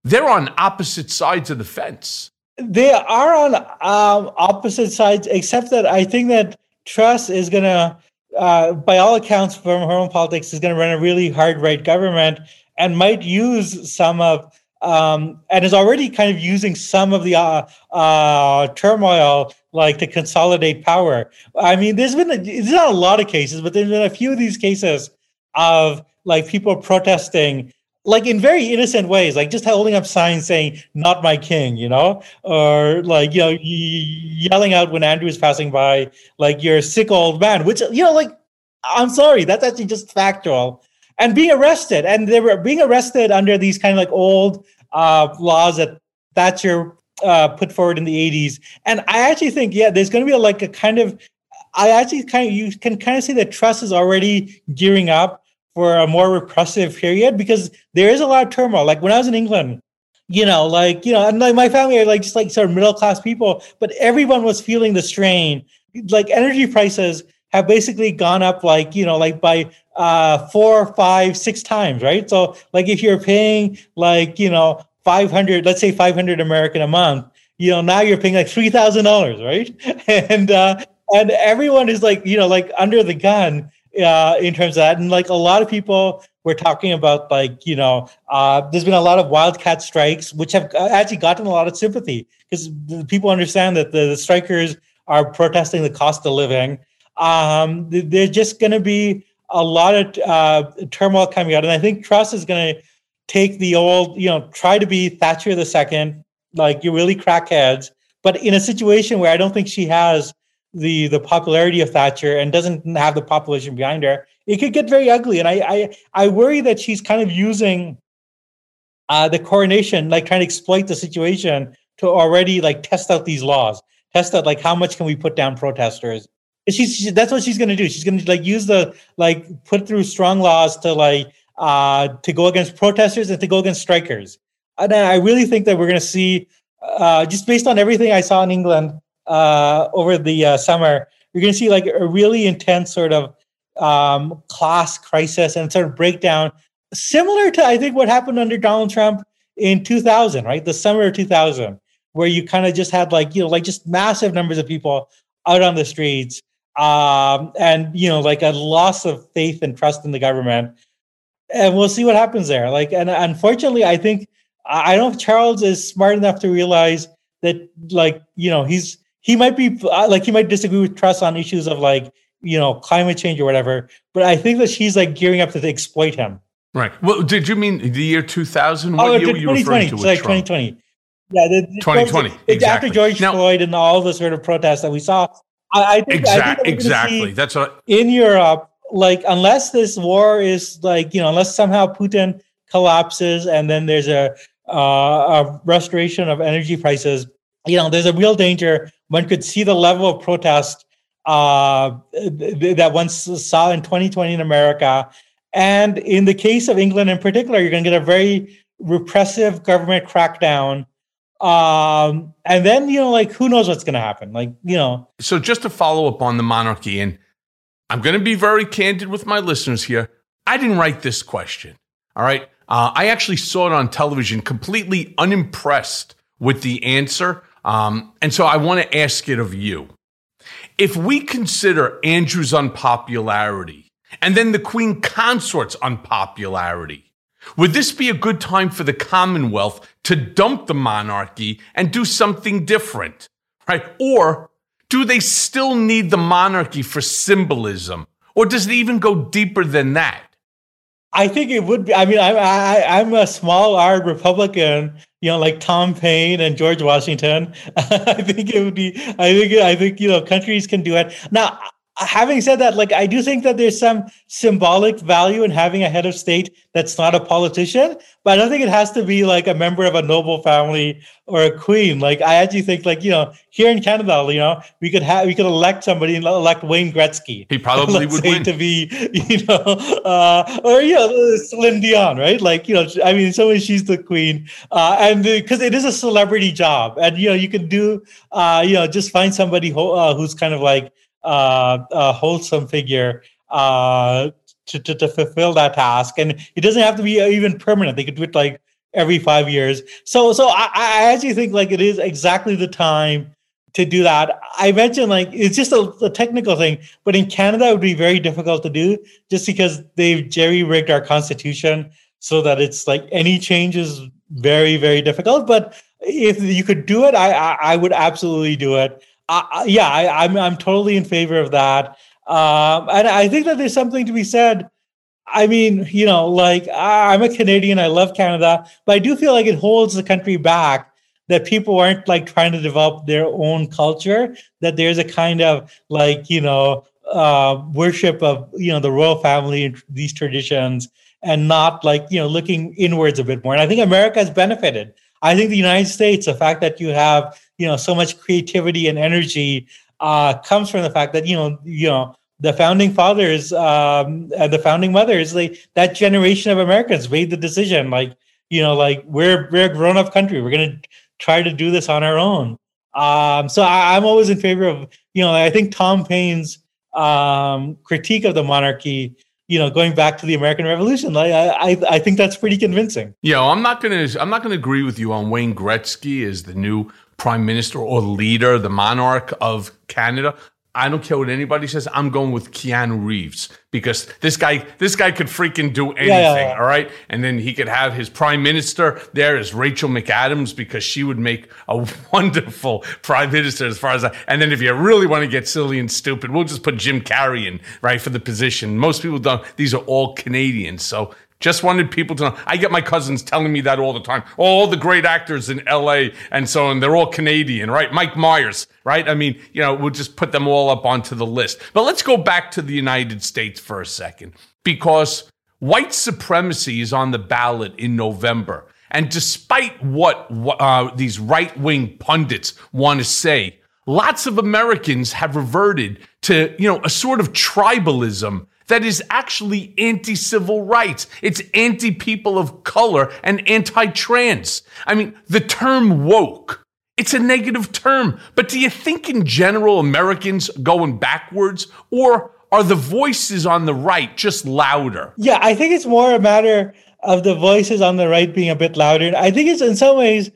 they're on opposite sides of the fence. They are on um, opposite sides, except that I think that Truss is going to, uh, by all accounts from her own politics, is going to run a really hard right government and might use some of um, and is already kind of using some of the uh, uh, turmoil like to consolidate power. I mean, there's been a, there's not a lot of cases, but there's been a few of these cases of like people protesting like in very innocent ways, like just holding up signs saying "Not my king," you know, or like you know yelling out when Andrew is passing by, like "You're a sick old man," which you know, like I'm sorry, that's actually just factual and being arrested. And they were being arrested under these kind of like old uh, laws that Thatcher uh, put forward in the 80s. And I actually think, yeah, there's going to be like a kind of, I actually kind of, you can kind of see that Truss is already gearing up for a more repressive period because there is a lot of turmoil. Like when I was in England, you know, like, you know, and like my family are like just like sort of middle class people, but everyone was feeling the strain. Like energy prices have basically gone up like, you know, like by uh four, five, six times, right? So like if you're paying like, you know, 500, let's say 500 American a month, you know, now you're paying like $3,000, right? [laughs] And, uh, and everyone is like, you know, like under the gun uh, in terms of that. And like a lot of people were talking about like, you know, uh, there's been a lot of wildcat strikes, which have uh, actually gotten a lot of sympathy because people understand that the, the strikers are protesting the cost of living. Um, there's just going to be a lot of uh, turmoil coming out. And I think Truss is going to take the old, you know, try to be Thatcher the second, like you really crackheads, but in a situation where I don't think she has the the popularity of Thatcher and doesn't have the population behind her, it could get very ugly. And I I, I worry that she's kind of using uh, the coronation, like trying to exploit the situation to already like test out these laws, test out like how much can we put down protesters. She's she, that's what she's going to do. She's going to like use the like put through strong laws to like uh to go against protesters and to go against strikers. And I really think that we're going to see uh just based on everything I saw in England uh, over the uh, summer, you're going to see like a really intense sort of um, class crisis and sort of breakdown, similar to I think what happened under Donald Trump in 2000, right? The summer of 2000, where you kind of just had like you know like just massive numbers of people out on the streets, um, and you know like a loss of faith and trust in the government. And we'll see what happens there. Like, and unfortunately, I think I don't know if Charles is smart enough to realize that, like, you know, he's he might be uh, like he might disagree with Truss on issues of like you know climate change or whatever, but I think that she's like gearing up to exploit him. Right. Well, did you mean the year 2000? What oh, year were you referring to? Like 2020. Yeah, the, 2020. exactly. After George now, Floyd and all the sort of protests that we saw, I, I think, exact, I think exactly. That's what in Europe. Like, unless this war is like you know, unless somehow Putin collapses and then there's a uh, a restoration of energy prices, you know, there's a real danger one could see the level of protest uh, that one saw in 2020 in America. And in the case of England in particular, you're going to get a very repressive government crackdown. Um, and then, you know, like who knows what's going to happen? Like, you know. So just to follow up on the monarchy, and I'm going to be very candid with my listeners here. I didn't write this question. All right. Uh, I actually saw it on television, completely unimpressed with the answer. Um, and so I want to ask it of you. If we consider Andrew's unpopularity and then the Queen Consort's unpopularity, would this be a good time for the Commonwealth to dump the monarchy and do something different? Right? Or do they still need the monarchy for symbolism? Or does it even go deeper than that? I think it would be. I mean, I'm I, I'm a small R Republican, you know, like Tom Paine and George Washington. [laughs] I think it would be. I think I think you know countries can do it. Now, having said that, like I do think that there's some symbolic value in having a head of state that's not a politician, but I don't think it has to be like a member of a noble family or a queen. Like I actually think, like you know, here in Canada, you know, we could have we could elect somebody and elect Wayne Gretzky. He probably [laughs] would win to be, [laughs] you know, uh, or you know, Celine Dion, right? Like you know, I mean, so she's the queen, uh, and because it is a celebrity job, and you know, you can do, uh, you know, just find somebody who, uh, who's kind of like uh, a wholesome figure uh, to, to, to fulfill that task. And it doesn't have to be even permanent. They could do it like every five years. So so I, I actually think like it is exactly the time to do that. I mentioned like it's just a, a, technical thing, but in Canada it would be very difficult to do just because they've jerry rigged our constitution so that it's like any change is very very difficult. But if you could do it, I I, I would absolutely do it yeah, I, am I'm, I'm totally in favor of that. Um, and I think that there's something to be said. I mean, you know, like I'm a Canadian, I love Canada, but I do feel like it holds the country back that people aren't like trying to develop their own culture, that there's a kind of like, you know, uh, worship of, you know, the royal family and these traditions and not like, you know, looking inwards a bit more. And I think America has benefited. I think the United States, the fact that you have you know so much creativity and energy uh, comes from the fact that you know you know the founding fathers um, and the founding mothers they that generation of americans made the decision like you know, like we're we're a grown up country. We're gonna try to do this on our own. Um, so I, I'm always in favor of you know. I think Tom Paine's um, critique of the monarchy you know, going back to the American Revolution. Like, I, I, I think that's pretty convincing. Yeah, I'm not gonna, I'm not gonna agree with you on Wayne Gretzky as the new prime minister or leader, the monarch of Canada. I don't care what anybody says. I'm going with Keanu Reeves because this guy, this guy could freaking do anything. Yeah, yeah, yeah. All right, and then he could have his prime minister there as Rachel McAdams because she would make a [laughs] wonderful prime minister as far as that. And then if you really want to get silly and stupid, we'll just put Jim Carrey in right for the position. Most people don't. These are all Canadians, so just wanted people to know. I get my cousins telling me that all the time. All the great actors in LA and so on, they're all Canadian, right? Mike Myers, right? I mean, you know, we'll just put them all up onto the list. But let's go back to the United States for a second because white supremacy is on the ballot in November. And despite what uh, these right wing pundits want to say, lots of Americans have reverted to, you know, a sort of tribalism that is actually anti civil rights. It's anti people of color and anti trans. I mean, the term woke. It's a negative term, but do you think in general Americans going backwards or are the voices on the right just louder? Yeah, I think it's more a matter of the voices on the right being a bit louder. I think it's in some ways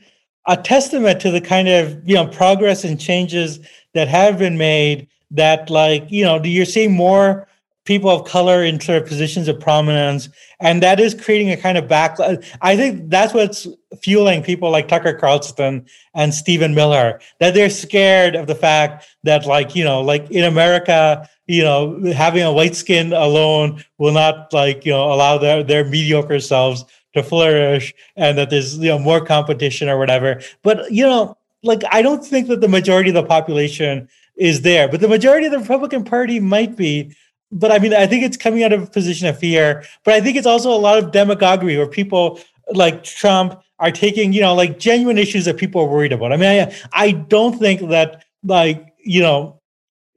a testament to the kind of, you know, progress and changes that have been made that like, you know, do you're seeing more people of color in sort of positions of prominence and that is creating a kind of backlash i think that's what's fueling people like tucker carlson and stephen miller that they're scared of the fact that like you know like in america you know having a white skin alone will not like you know allow their their mediocre selves to flourish and that there's you know more competition or whatever. But you know like i don't think that the majority of the population is there but the majority of the republican party might be but I mean, I think it's coming out of a position of fear. But I think it's also a lot of demagoguery where people like Trump are taking, you know, like genuine issues that people are worried about. I mean, I, I don't think that like, you know,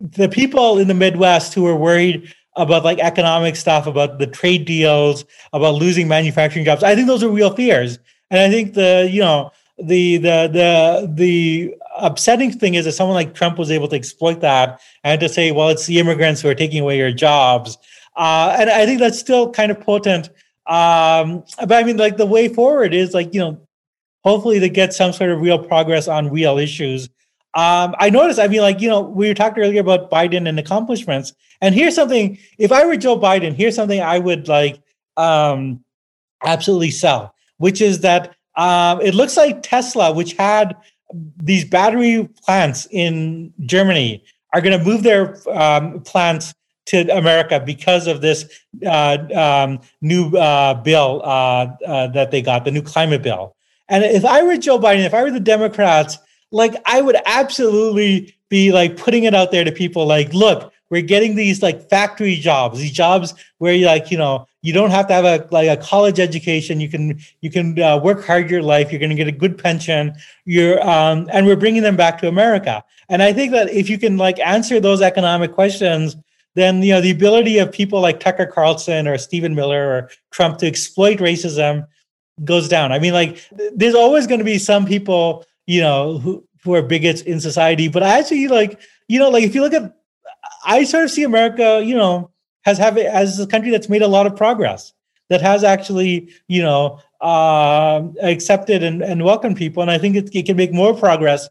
the people in the Midwest who are worried about like economic stuff, about the trade deals, about losing manufacturing jobs, I think those are real fears. And I think the, you know, the the the the upsetting thing is that someone like Trump was able to exploit that and to say, well, it's the immigrants who are taking away your jobs. Uh, and I think that's still kind of potent. Um, but I mean, like the way forward is like, you know, hopefully to get some sort of real progress on real issues. Um, I noticed, I mean, like, you know, we were talking earlier about Biden and accomplishments. And here's something, if I were Joe Biden, here's something I would like um, absolutely sell, which is that um, it looks like Tesla, which had these battery plants in Germany, are going to move their um, plants to America because of this uh, um, new uh, bill uh, uh, that they got, the new climate bill. And if I were Joe Biden, if I were the Democrats, like I would absolutely be like putting it out there to people like, look, we're getting these like factory jobs, these jobs where you like, you know, you don't have to have a like a college education. You can you can uh, work hard your life. You're going to get a good pension. You're um, and we're bringing them back to America. And I think that if you can like answer those economic questions, then you know the ability of people like Tucker Carlson or Stephen Miller or Trump to exploit racism goes down. I mean, like there's always going to be some people, you know, who who are bigots in society. But I actually like, you know, like if you look at I sort of see America, you know, has have as a country that's made a lot of progress, that has actually, you know, uh, accepted and, and welcomed people, and I think it, it can make more progress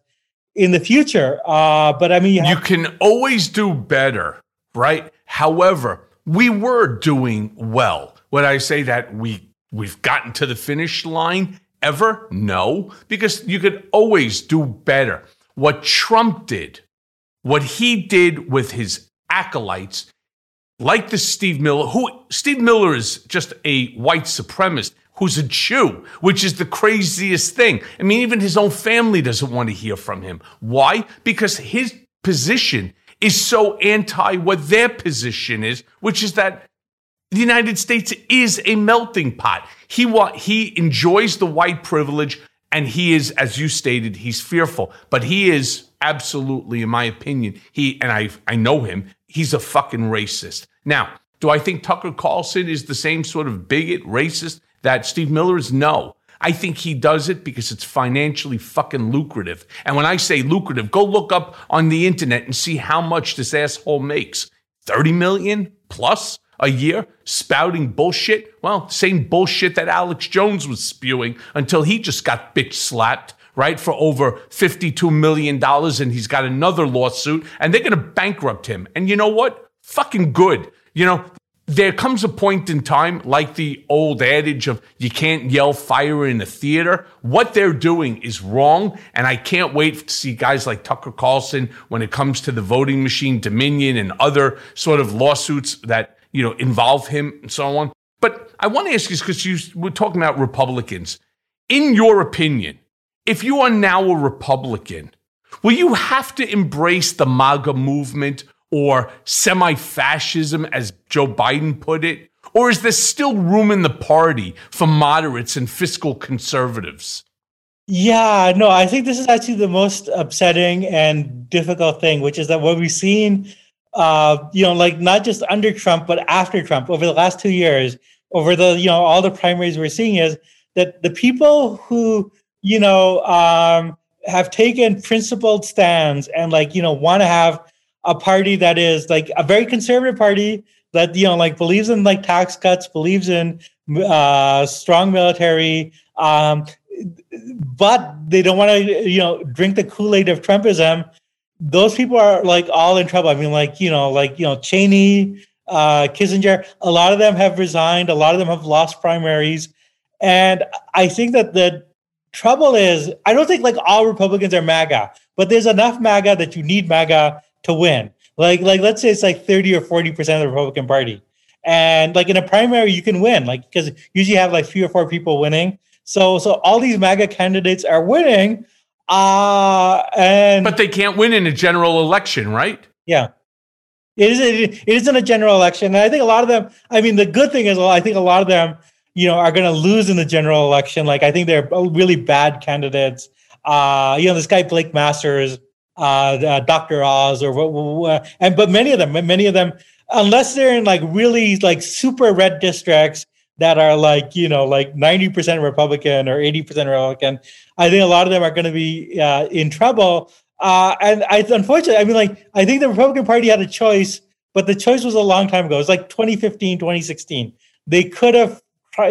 in the future. Uh, but I mean, you, you can always do better, right? However, we were doing well. Would I say that we we've gotten to the finish line ever? No, because you could always do better. What Trump did what he did with his acolytes, like this Steve Miller, who Steve Miller is just a white supremacist who's a Jew, which is the craziest thing. I mean, even his own family doesn't want to hear from him. Why? Because his position is so anti what their position is, which is that the United States is a melting pot. He wa- he enjoys the white privilege and he is as you stated he's fearful, but he is absolutely, in my opinion, he and I I know him. He's a fucking racist. Now, do I think Tucker Carlson is the same sort of bigot, racist that Steve Miller is? No. I think he does it because it's financially fucking lucrative. And when I say lucrative, go look up on the internet and see how much this asshole makes. 30 million plus a year spouting bullshit. Well, same bullshit that Alex Jones was spewing until he just got bitch slapped, right? For over $52 million. And he's got another lawsuit and they're going to bankrupt him. And you know what? Fucking good. You know, there comes a point in time, like the old adage of you can't yell fire in a theater. What they're doing is wrong. And I can't wait to see guys like Tucker Carlson when it comes to the voting machine dominion and other sort of lawsuits that, you know, involve him and so on. But I want to ask you because you were talking about Republicans. In your opinion, if you are now a Republican, will you have to embrace the MAGA movement or semi fascism, as Joe Biden put it? Or is there still room in the party for moderates and fiscal conservatives? Yeah, no, I think this is actually the most upsetting and difficult thing, which is that what we've seen, uh, you know, like not just under Trump, but after Trump over the last two years, over the, you know, all the primaries we're seeing is that the people who, you know, um, have taken principled stands and like, you know, want to have a party that is like a very conservative party that you know like believes in like tax cuts believes in uh strong military um but they don't want to you know drink the kool-aid of trumpism. Those people are like all in trouble. I mean like you know like you know cheney uh Kinzinger a lot of them have resigned. A lot of them have lost primaries. And i think that the trouble is i don't think like all republicans are maga but there's enough maga that you need maga to win. Like, like let's say it's like 30 or 40% of the Republican Party. And like in a primary, you can win, like because usually you have like three or four people winning. So so all these MAGA candidates are winning. Uh and But they can't win in a general election, right? Yeah. It is it isn't a general election. And I think a lot of them, I mean, the good thing is I think a lot of them, you know, are gonna lose in the general election. Like I think they're really bad candidates. Uh, you know, this guy Blake Masters uh, uh, Dr. Oz or what, and but many of them, many of them, unless they're in like really like super red districts that are like you know like 90% Republican or 80% Republican, I think a lot of them are going to be uh, in trouble. Uh, and I unfortunately, I mean like I think the Republican Party had a choice, but the choice was a long time ago. It was like 2015, 2016. They could have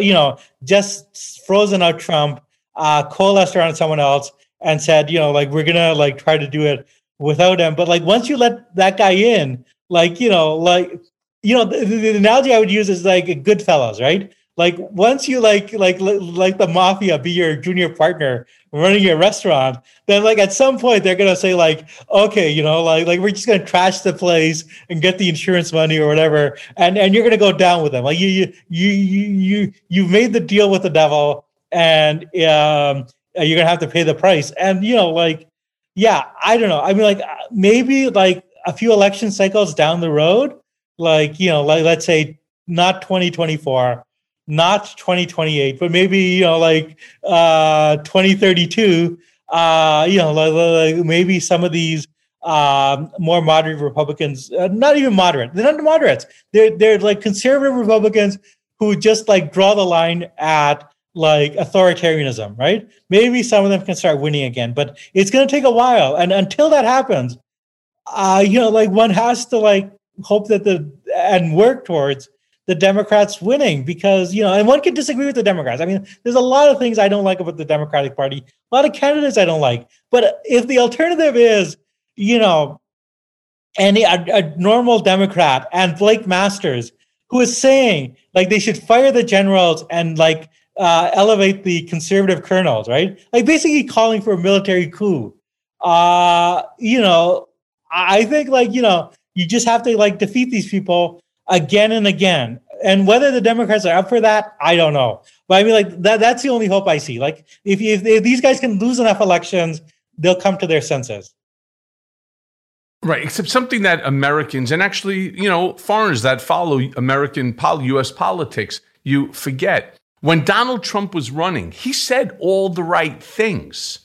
you know just frozen out Trump, uh, coalesced around someone else and said, you know, like we're gonna like try to do it without him. But like once you let that guy in, like you know, like you know, the, the analogy I would use is like Goodfellas, right? Like once you like like like the mafia be your junior partner running your restaurant, then like at some point they're gonna say like, okay, you know, like like we're just gonna trash the place and get the insurance money or whatever, and and you're gonna go down with them. Like you you you you you made the deal with the devil, and um you're gonna have to pay the price. And you know, like, yeah, I don't know. I mean, like maybe like a few election cycles down the road, like you know, like let's say not 2024, not 2028, but maybe you know, like uh 2032. Uh, you know, like, like maybe some of these um, more moderate Republicans, uh, not even moderate. They're not moderates. They're they're like conservative Republicans who just like draw the line at like authoritarianism, right? Maybe some of them can start winning again, but it's going to take a while. And until that happens, uh, you know, like one has to like hope that the and work towards the Democrats winning because you know, and one can disagree with the Democrats. I mean, there's a lot of things I don't like about the Democratic Party, a lot of candidates I don't like. But if the alternative is, you know, any a, a normal Democrat and Blake Masters who is saying like they should fire the generals and like uh, elevate the conservative colonels, right? Like basically calling for a military coup. Uh, you know, I think like, you know, you just have to like defeat these people again and again. And whether the Democrats are up for that, I don't know. But I mean, like that, that's the only hope I see. Like if, if, if these guys can lose enough elections, they'll come to their senses. Right, except something that Americans and actually, you know, foreigners that follow American pol- US politics, you forget when Donald Trump was running, he said all the right things.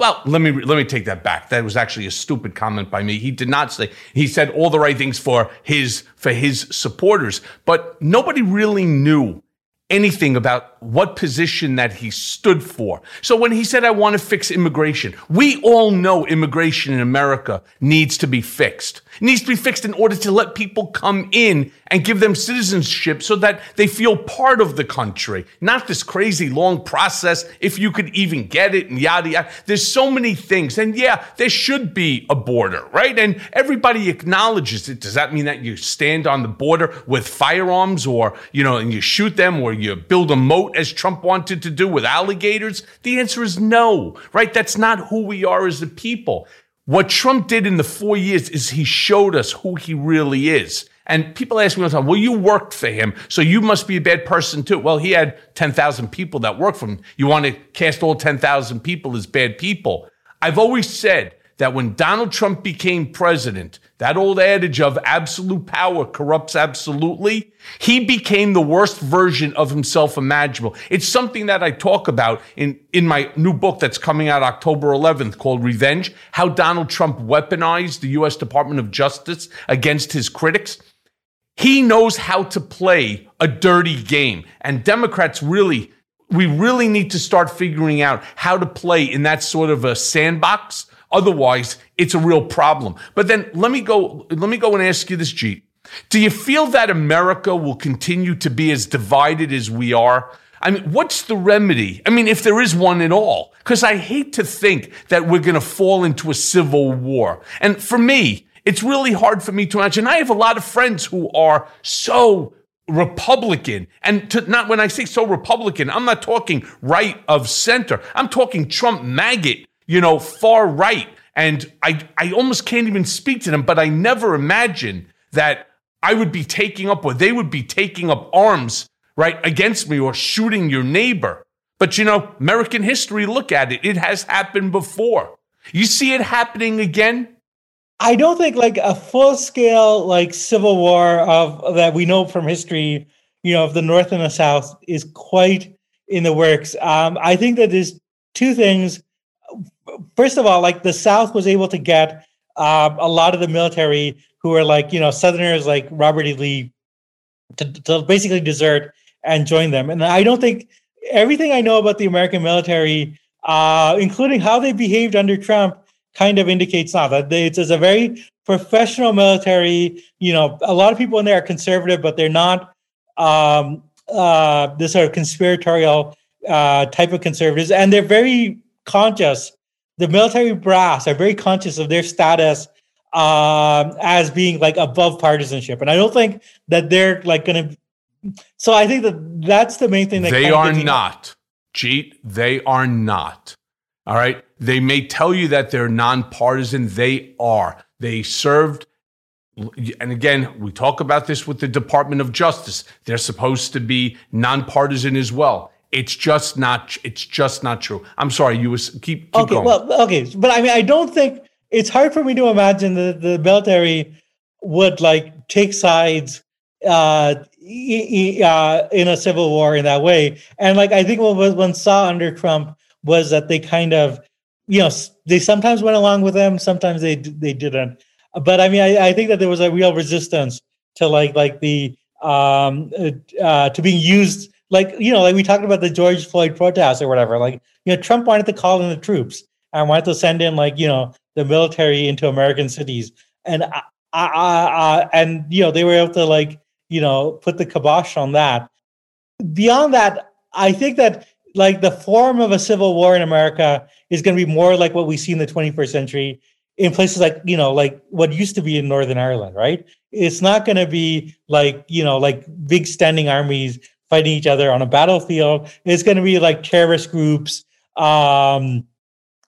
Well, let me let me take that back. That was actually a stupid comment by me. He did not say he said all the right things for his for his supporters, but nobody really knew anything about what position that he stood for. So when he said, I want to fix immigration, we all know immigration in America needs to be fixed. Needs to be fixed in order to let people come in and give them citizenship so that they feel part of the country, not this crazy long process, if you could even get it and yada yada. There's so many things. And yeah, there should be a border, right? And everybody acknowledges it. Does that mean that you stand on the border with firearms or, you know, and you shoot them or you build a moat as Trump wanted to do with alligators? The answer is no, right? That's not who we are as a people. What Trump did in the four years is he showed us who he really is. And people ask me all the time, well, you worked for him, so you must be a bad person too. Well, he had 10,000 people that worked for him. You want to cast all 10,000 people as bad people. I've always said that when Donald Trump became president, that old adage of absolute power corrupts absolutely, he became the worst version of himself imaginable. It's something that I talk about in, in my new book that's coming out October 11th called Revenge, how Donald Trump weaponized the U.S. Department of Justice against his critics. He knows how to play a dirty game. And Democrats really, we really need to start figuring out how to play in that sort of a sandbox Otherwise, it's a real problem. But then let me go, let me go and ask you this, Jeet. Do you feel that America will continue to be as divided as we are? I mean, what's the remedy? I mean, if there is one at all, because I hate to think that we're going to fall into a civil war. And for me, it's really hard for me to imagine. I have a lot of friends who are so Republican. And to, not when I say so Republican, I'm not talking right of center. I'm talking Trump maggot you know, far right. And I, I almost can't even speak to them, but I never imagined that I would be taking up or they would be taking up arms, right, against me or shooting your neighbor. But you know, American history, look at it. It has happened before. You see it happening again? I don't think like a full scale like civil war of that we know from history, you know, of the North and the South is quite in the works. Um, I think that there's two things first of all, like the South was able to get uh, a lot of the military who were like, you know, Southerners like Robert E. Lee to, to basically desert and join them. And I don't think everything I know about the American military, uh, including how they behaved under Trump, kind of indicates not that they, it's, it's a very professional military. You know, a lot of people in there are conservative, but they're not um, uh, this sort of conspiratorial uh, type of conservatives, and they're very conscious the military brass are very conscious of their status um, as being like above partisanship, and I don't think that they're like going to. So I think that that's the main thing that they are not. Jeet, they are not. All right. They may tell you that they're nonpartisan. They are. They served and again, we talk about this with the Department of Justice. They're supposed to be nonpartisan as well. It's just not. It's just not true. I'm sorry. You was keep, keep okay. Going. Well, okay, but I mean, I don't think it's hard for me to imagine that the military would like take sides uh, uh, in a civil war in that way. And like, I think what was one saw under Trump was that they kind of, you know, they sometimes went along with them, sometimes they they didn't. But I mean, I, I think that there was a real resistance to like like the um uh, uh to being used like you know, like we talked about the George Floyd protests or whatever. Like you know, Trump wanted to call in the troops and wanted to send in like you know the military into American cities, and I, I, I, and you know they were able to like you know put the kibosh on that. Beyond that, I think that like the form of a civil war in America is going to be more like what we see in the 21st century in places like you know like what used to be in northern ireland right it's not going to be like you know like big standing armies fighting each other on a battlefield. It's going to be like terrorist groups. Um,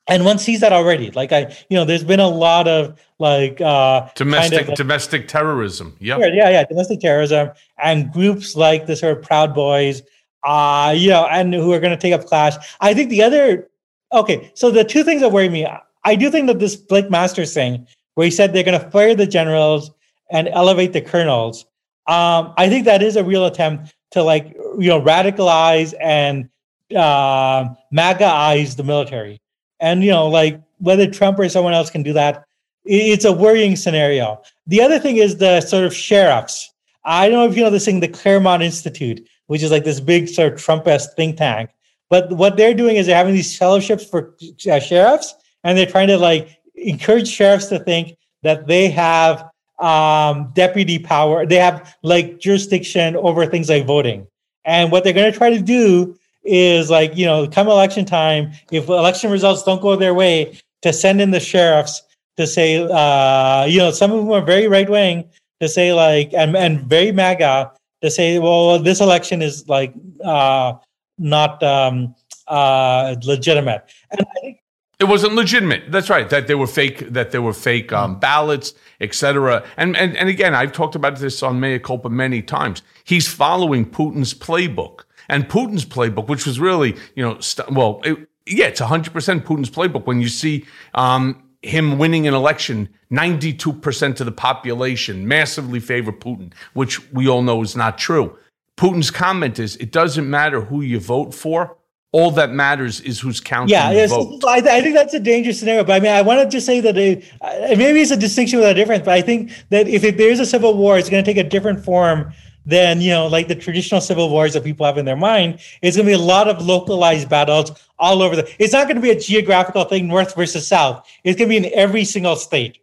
and one sees that already. Like I, you know, there's been a lot of like uh, domestic kind of, domestic terrorism. Yeah, yeah, yeah, domestic terrorism, and groups like the sort of Proud Boys, uh, you know, and who are going to take up clash. I think the other, okay, so the two things that worry me, I do think that this Blake Masters thing, where he said they're going to fire the generals and elevate the colonels, um, I think that is a real attempt to like you know radicalize and uh, MAGAize the military. And you know, like whether Trump or someone else can do that, it's a worrying scenario. The other thing is the sort of sheriffs. I don't know if you know this thing, the Claremont Institute, which is like this big sort of Trump-esque think tank. But what they're doing is they're having these fellowships for uh, sheriffs, and they're trying to like encourage sheriffs to think that they have um, deputy power. They have like jurisdiction over things like voting. And what they're going to try to do is like, you know, come election time, if election results don't go their way, to send in the sheriffs to say, uh, you know, some of them are very right wing to say like, and, and very MAGA to say, well, this election is like uh, not um, uh, legitimate. And I think it wasn't legitimate. That's right. That there were fake. That there were fake um, ballots, etc. And, and and again, I've talked about this on Mea Culpa many times. He's following Putin's playbook, and Putin's playbook, which was really, you know, st- well, it, yeah, it's 100% Putin's playbook. When you see um, him winning an election, 92% of the population massively favor Putin, which we all know is not true. Putin's comment is it doesn't matter who you vote for. All that matters is who's counting yeah, yes, vote. I, I think that's a dangerous scenario. But I mean, I wanted to say that it, uh, maybe it's a distinction without a difference. But I think that if it, there's a civil war, it's going to take a different form than you know, like the traditional civil wars that people have in their mind. It's going to be a lot of localized battles all over the. It's not going to be a geographical thing, north versus south. It's going to be in every single state,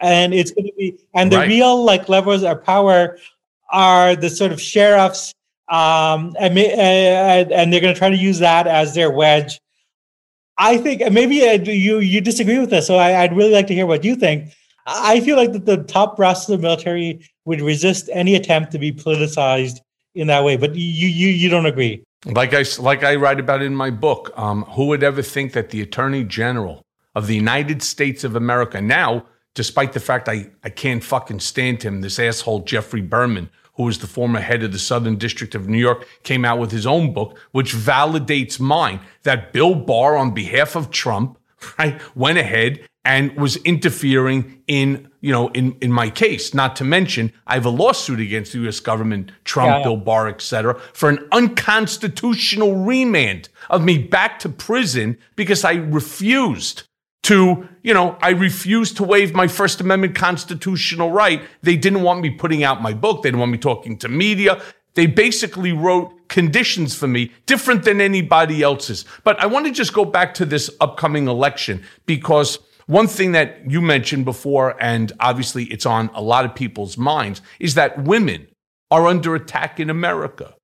and it's going to be and the Right. real like levels of power are the sort of sheriffs, um, and, and they're going to try to use that as their wedge. I think maybe uh, you you disagree with this, so I, I'd really like to hear what you think. I feel like that the top brass of the military would resist any attempt to be politicized in that way, but you you you don't agree. Like I like I write about in my book, um, who would ever think that the Attorney General of the United States of America now, despite the fact I I can't fucking stand him, this asshole Geoffrey Berman, who was the former head of the Southern District of New York, came out with his own book, which validates mine that Bill Barr, on behalf of Trump, [laughs] right, went ahead and was interfering in, you know, in, in my case. Not to mention, I have a lawsuit against the US government, Trump, Yeah, yeah. Bill Barr, et cetera, for an unconstitutional remand of me back to prison because I refused to, you know, I refused to waive my First Amendment constitutional right. They didn't want me putting out my book. They didn't want me talking to media. They basically wrote conditions for me different than anybody else's. But I want to just go back to this upcoming election because one thing that you mentioned before, and obviously it's on a lot of people's minds, is that women are under attack in America.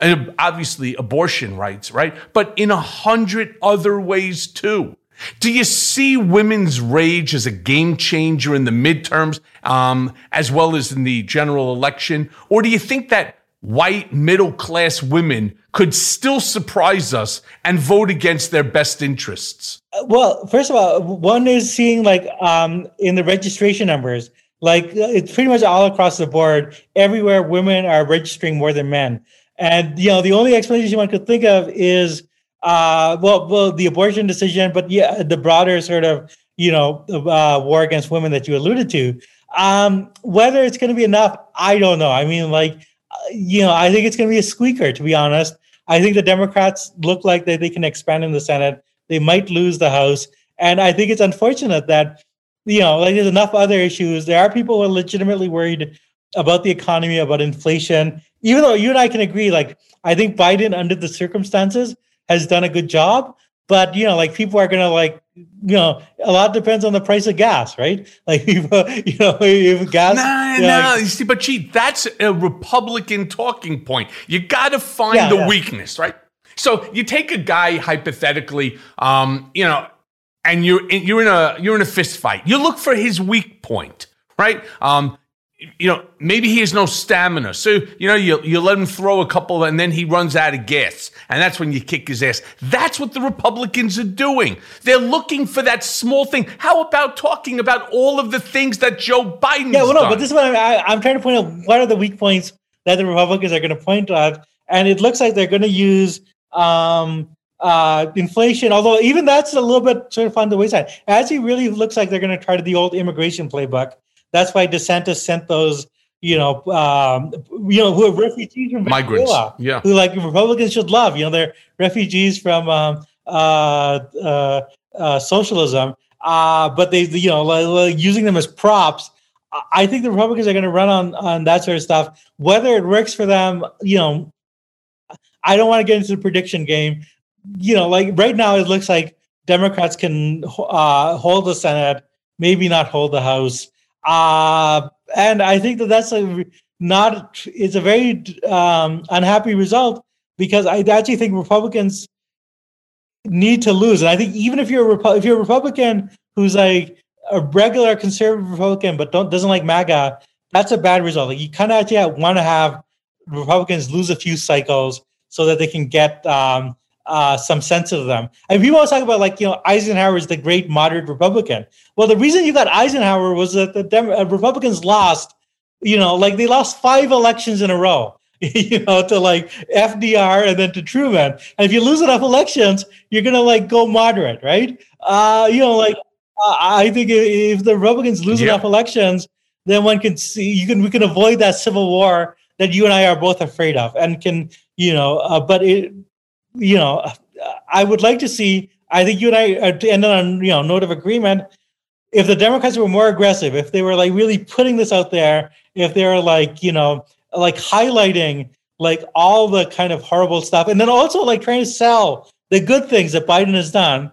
And obviously abortion rights, right? But in a hundred other ways too. Do you see women's rage as a game changer in the midterms, um, as well as in the general election? Or do you think that white middle class women could still surprise us and vote against their best interests? Uh, Well, first of all, one is seeing like um, in the registration numbers, like uh, it's pretty much all across the board. Everywhere, women are registering more than men, and you know the only explanation one could think of is uh, well, well, the abortion decision, but yeah, the broader sort of you know uh, war against women that you alluded to. Um, whether it's going to be enough, I don't know. I mean, like uh, you know, I think it's going to be a squeaker, to be honest. I think the Democrats look like that they can expand in the Senate. They might lose the House. And I think it's unfortunate that, you know, like there's enough other issues. There are people who are legitimately worried about the economy, about inflation. Even though you and I can agree, like, I think Biden, under the circumstances, has done a good job. But, you know, like people are going to, like, you know, a lot depends on the price of gas, right? [laughs] Like, you know, if gas. No, you know, no, like- you see, but gee, that's a Republican talking point. You got to find Yeah, the yeah. weakness, right? So you take a guy hypothetically, um, you know, and you're in, you're in a you're in a fist fight. You look for his weak point, right? Um, you know, maybe he has no stamina. So, you know, you, you let him throw a couple and then he runs out of gas. And that's when you kick his ass. That's what the Republicans are doing. They're looking for that small thing. How about talking about all of the things that Joe Biden Yeah, well, no, done? but this is what I'm, I, I'm trying to point out. What are the weak points that the Republicans are going to point out? And it looks like they're going to use um, uh, inflation, although even that's a little bit sort of on the wayside. As he really looks like they're going to try to the old immigration playbook. That's why DeSantis sent those, you know, um, you know, who are refugees from Migrants, Venezuela, yeah. who like Republicans should love. You know, they're refugees from um, uh, uh, uh, socialism, uh, but they, you know, like, like using them as props. I- I think the Republicans are going to run on on that sort of stuff. Whether it works for them, you know, I don't want to get into the prediction game. You know, like right now, it looks like Democrats can uh, hold the Senate, maybe not hold the House. Uh, and I think that that's a not, it's a very um, unhappy result because I actually think Republicans need to lose. And I think even if you're a if you're a Republican who's like a regular conservative Republican but don't doesn't like MAGA, that's a bad result. Like you kind of actually want to have Republicans lose a few cycles so that they can get um, uh, some sense of them. And people always talk about like you know Eisenhower is the great moderate Republican. Well, the reason you got Eisenhower was that the Dem- uh, Republicans lost. You know, like they lost five elections in a row. [laughs] You know, to like FDR and then to Truman. And if you lose enough elections, you're gonna like go moderate, right? Uh, you know, like uh, I think if the Republicans lose enough elections, then one can see you can we can avoid that civil war that you and I are both afraid of, and can you know. Uh, but it, you know, I would like to see. I think you and I uh, end on you know note of agreement. If the Democrats were more aggressive, if they were like really putting this out there, if they were like you know like highlighting like all the kind of horrible stuff, and then also like trying to sell the good things that Biden has done,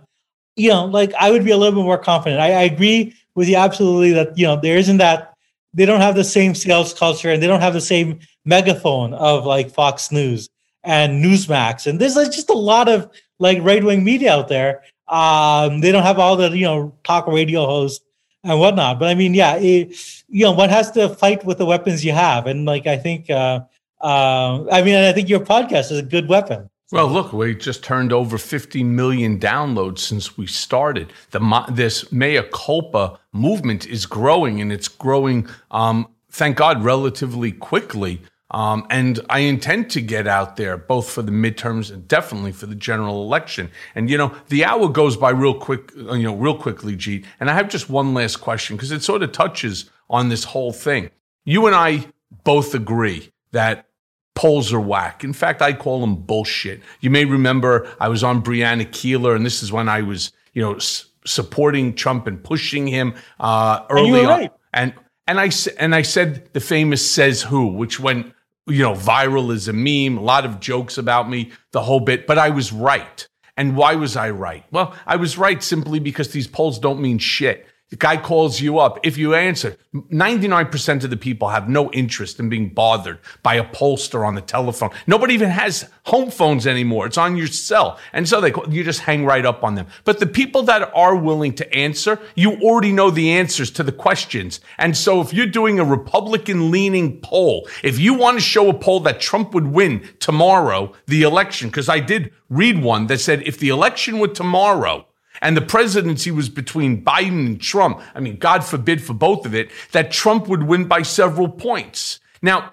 you know, like I would be a little bit more confident. I, I agree with you absolutely that you know there isn't that they don't have the same sales culture and they don't have the same megaphone of like Fox News and Newsmax. And there's like, just a lot of like right wing media out there. Um, they don't have all the you know talk radio hosts and whatnot. But I mean, yeah, it, you know, one has to fight with the weapons you have, and like I think, uh, uh, I mean, I think your podcast is a good weapon. Well, look, we just turned over 50 million downloads since we started. The this mea culpa movement is growing, and it's growing, um, thank God, relatively quickly. Um, and I intend to get out there both for the midterms and definitely for the general election. And you know, the hour goes by real quick, uh, you know, real quickly, Jeet. And I have just one last question because it sort of touches on this whole thing. You and I both agree that polls are whack. In fact, I call them bullshit. You may remember I was on Brianna Keilar, and this is when I was, you know, s- supporting Trump and pushing him uh, early and on. Right. And and I and I said the famous "says who," which went you know, viral as a meme, a lot of jokes about me, the whole bit, but I was right. And why was I right? Well, I was right simply because these polls don't mean shit. The guy calls you up. If you answer, 99% of the people have no interest in being bothered by a pollster on the telephone. Nobody even has home phones anymore. It's on your cell. And so they call, you just hang right up on them. But the people that are willing to answer, you already know the answers to the questions. And so if you're doing a Republican leaning poll, if you want to show a poll that Trump would win tomorrow, the election, because I did read one that said if the election were tomorrow, and the presidency was between Biden and Trump, I mean, God forbid for both of it, that Trump would win by several points. Now,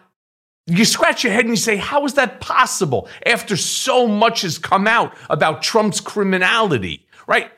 you scratch your head and you say, how is that possible after so much has come out about Trump's criminality, right?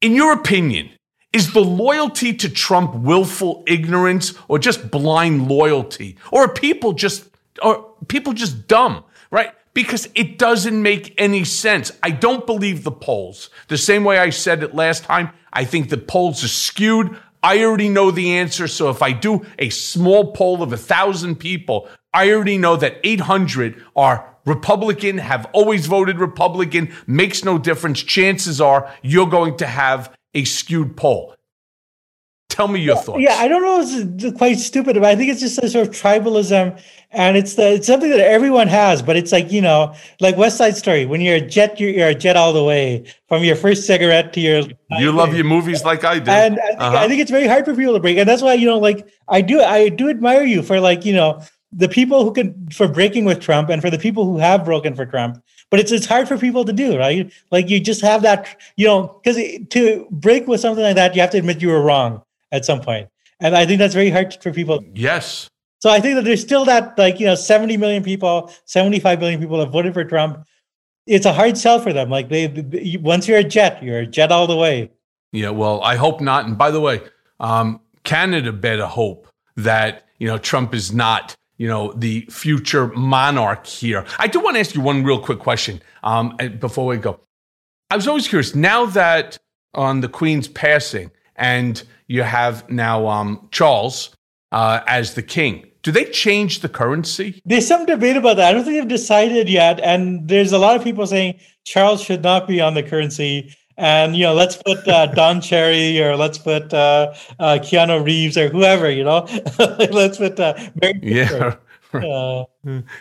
In your opinion, is the loyalty to Trump willful ignorance or just blind loyalty? Or are people just, are people just dumb, right? Because it doesn't make any sense. I don't believe the polls. The same way I said it last time, I think the polls are skewed. I already know the answer. So if I do a small poll of a thousand people, I already know that 800 are Republican, have always voted Republican, makes no difference. Chances are you're going to have a skewed poll. Tell me your thoughts. Yeah, I don't know. It's quite stupid, but I think it's just a sort of tribalism, and it's the it's something that everyone has. But it's like you know, like West Side Story. When you're a jet, you're, you're a jet all the way from your first cigarette to your. You love your movies like I do, and I think, uh-huh. I think it's very hard for people to break, and that's why you know, like I do, I do admire you for like you know the people who can for breaking with Trump, and for the people who have broken for Trump. But it's it's hard for people to do, right? Like you just have that, you know, because to break with something like that, you have to admit you were wrong at some point. And I think that's very hard for people. Yes. So I think that there's still that, like, you know, 70 million people, 75 million people have voted for Trump. It's a hard sell for them. Like, they, once you're a jet, you're a jet all the way. Yeah, well, I hope not. And by the way, um, Canada better hope that, you know, Trump is not, you know, the future monarch here. I do want to ask you one real quick question um, before we go. I was always curious now that on the Queen's passing, and you have now um, Charles uh, as the king. do they change the currency? There's some debate about that. I don't think they've decided yet. And there's a lot of people saying Charles should not be on the currency. And you know, let's put uh, [laughs] Don Cherry or let's put uh, uh, Keanu Reeves or whoever. You know, [laughs] let's put uh, Mary Yeah.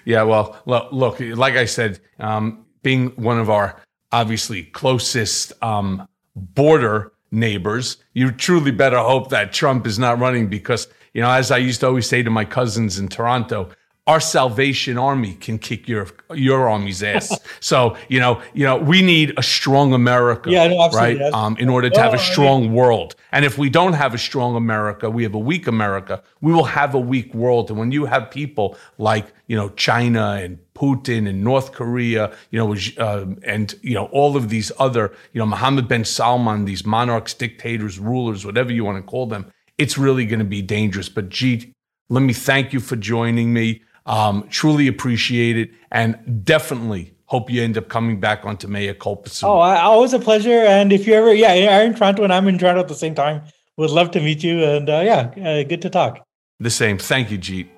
Yeah, well, lo- look, like I said, um, being one of our obviously closest um, border neighbors, you truly better hope that Trump is not running because, you know, as I used to always say to my cousins in Toronto, our Salvation Army can kick your your army's ass. [laughs] so you know, you know, we need a strong America, Yeah, no, absolutely, right? Um, in order to have a strong world. And if we don't have a strong America, we have a weak America. We will have a weak world. And when you have people like you know China and Putin and North Korea, you know, uh, and you know all of these other, you know, Mohammed bin Salman, these monarchs, dictators, rulers, whatever you want to call them, it's really going to be dangerous. But Jeet, let me thank you for joining me. Um, truly appreciate it, and definitely hope you end up coming back onto Mea Culpa soon. Oh, I, always a pleasure. And if you ever, yeah, you're in Toronto and I'm in Toronto at the same time, would love to meet you. And uh, yeah, uh, good to talk. The same. Thank you, Jeet.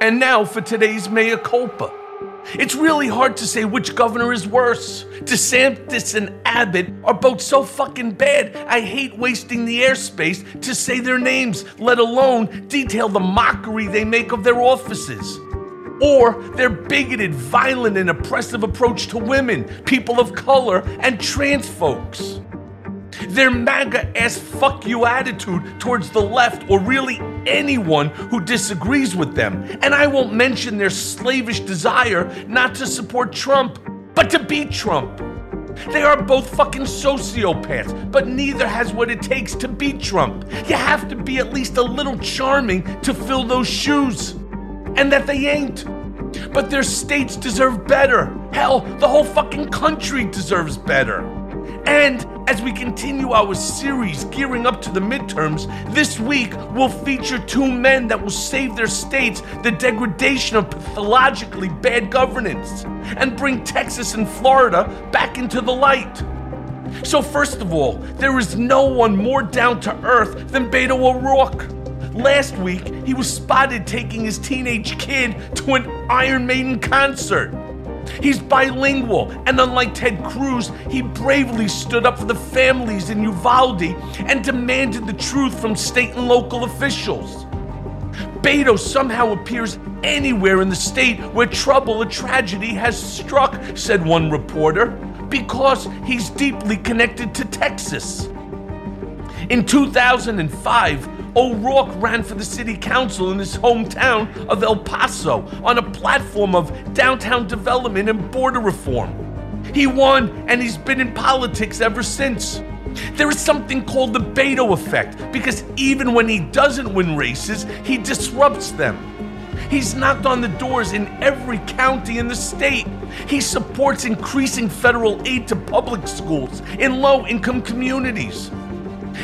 And now for today's Mea culpa. It's really hard to say which governor is worse. DeSantis and Abbott are both so fucking bad, I hate wasting the airspace to say their names, let alone detail the mockery they make of their offices. Or their bigoted, violent, and oppressive approach to women, people of color, and trans folks. Their MAGA ass fuck you attitude towards the left or really anyone who disagrees with them. And I won't mention their slavish desire not to support Trump, but to beat Trump. They are both fucking sociopaths, but neither has what it takes to beat Trump. You have to be at least a little charming to fill those shoes. And that they ain't. But their states deserve better. Hell, the whole fucking country deserves better. And as we continue our series gearing up to the midterms, this week we'll feature two men that will save their states the degradation of pathologically bad governance and bring Texas and Florida back into the light. So, first of all, there is no one more down to earth than Beto O'Rourke. Last week, he was spotted taking his teenage kid to an Iron Maiden concert. He's bilingual, and unlike Ted Cruz, he bravely stood up for the families in Uvalde and demanded the truth from state and local officials. Beto somehow appears anywhere in the state where trouble or tragedy has struck, said one reporter, because he's deeply connected to Texas. In 2005, O'Rourke ran for the city council in his hometown of El Paso on a platform of downtown development and border reform. He won, and he's been in politics ever since. There is something called the Beto effect because even when he doesn't win races, he disrupts them. He's knocked on the doors in every county in the state. He supports increasing federal aid to public schools in low income communities.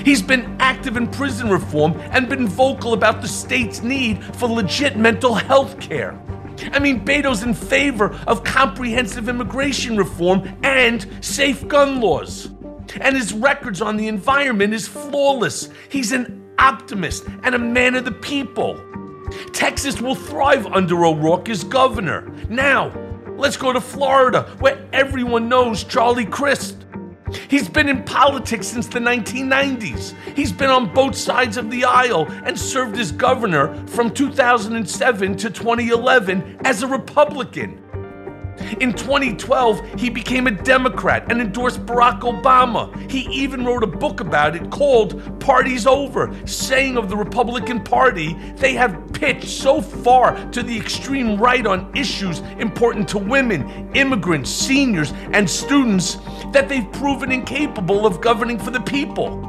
He's been active in prison reform and been vocal about the state's need for legit mental health care. I mean, Beto's in favor of comprehensive immigration reform and safe gun laws. And his records on the environment is flawless. He's an optimist and a man of the people. Texas will thrive under O'Rourke as governor. Now, let's go to Florida, where everyone knows Charlie Crist. He's been in politics since the 1990s. He's been on both sides of the aisle and served as governor from 2007 to 2011 as a Republican. In 2012, he became a Democrat and endorsed Barack Obama. He even wrote a book about it called Party's Over, saying of the Republican Party, they have pitched so far to the extreme right on issues important to women, immigrants, seniors, and students that they've proven incapable of governing for the people.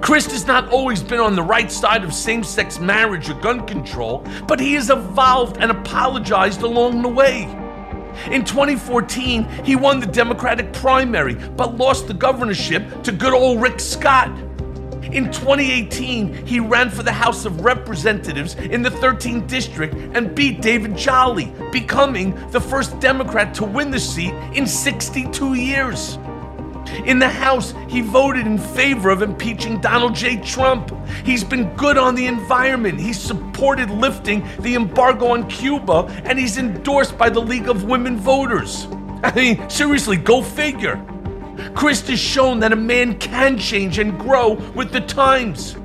Crist has not always been on the right side of same sex marriage or gun control, but he has evolved and apologized along the way. In 2014, he won the Democratic primary but lost the governorship to good old Rick Scott. In 2018, he ran for the House of Representatives in the 13th district and beat David Jolly, becoming the first Democrat to win the seat in 62 years. In the House, he voted in favor of impeaching Donald J. Trump. He's been good on the environment. He's supported lifting the embargo on Cuba, and he's endorsed by the League of Women Voters. I mean, seriously, go figure. Crist has shown that a man can change and grow with the times.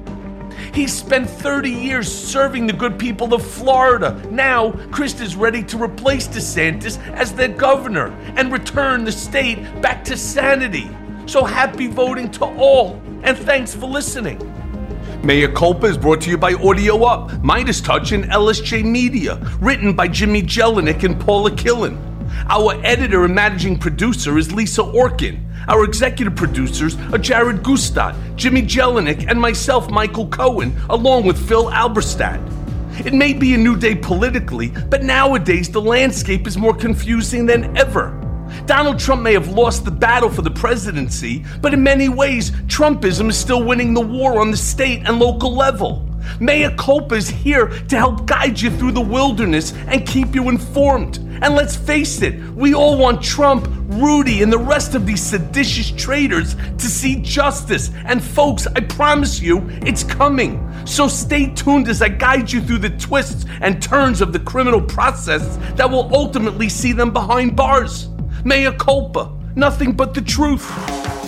He spent 30 years serving the good people of Florida. Now, Crist is ready to replace DeSantis as their governor and return the state back to sanity. So happy voting to all, and thanks for listening. Mea Culpa is brought to you by Audio Up, Midas Touch, and LSJ Media, written by Jimmy Jelinek and Paula Killen. Our editor and managing producer is Lisa Orkin. Our executive producers are Jared Gustad, Jimmy Jelinek, and myself, Michael Cohen, along with Phil Alberstadt. It may be a new day politically, but nowadays the landscape is more confusing than ever. Donald Trump may have lost the battle for the presidency, but in many ways, Trumpism is still winning the war on the state and local level. Mea Culpa is here to help guide you through the wilderness and keep you informed. And let's face it, we all want Trump, Rudy, and the rest of these seditious traitors to see justice. And folks, I promise you, it's coming. So stay tuned as I guide you through the twists and turns of the criminal process that will ultimately see them behind bars. Mea culpa, nothing but the truth.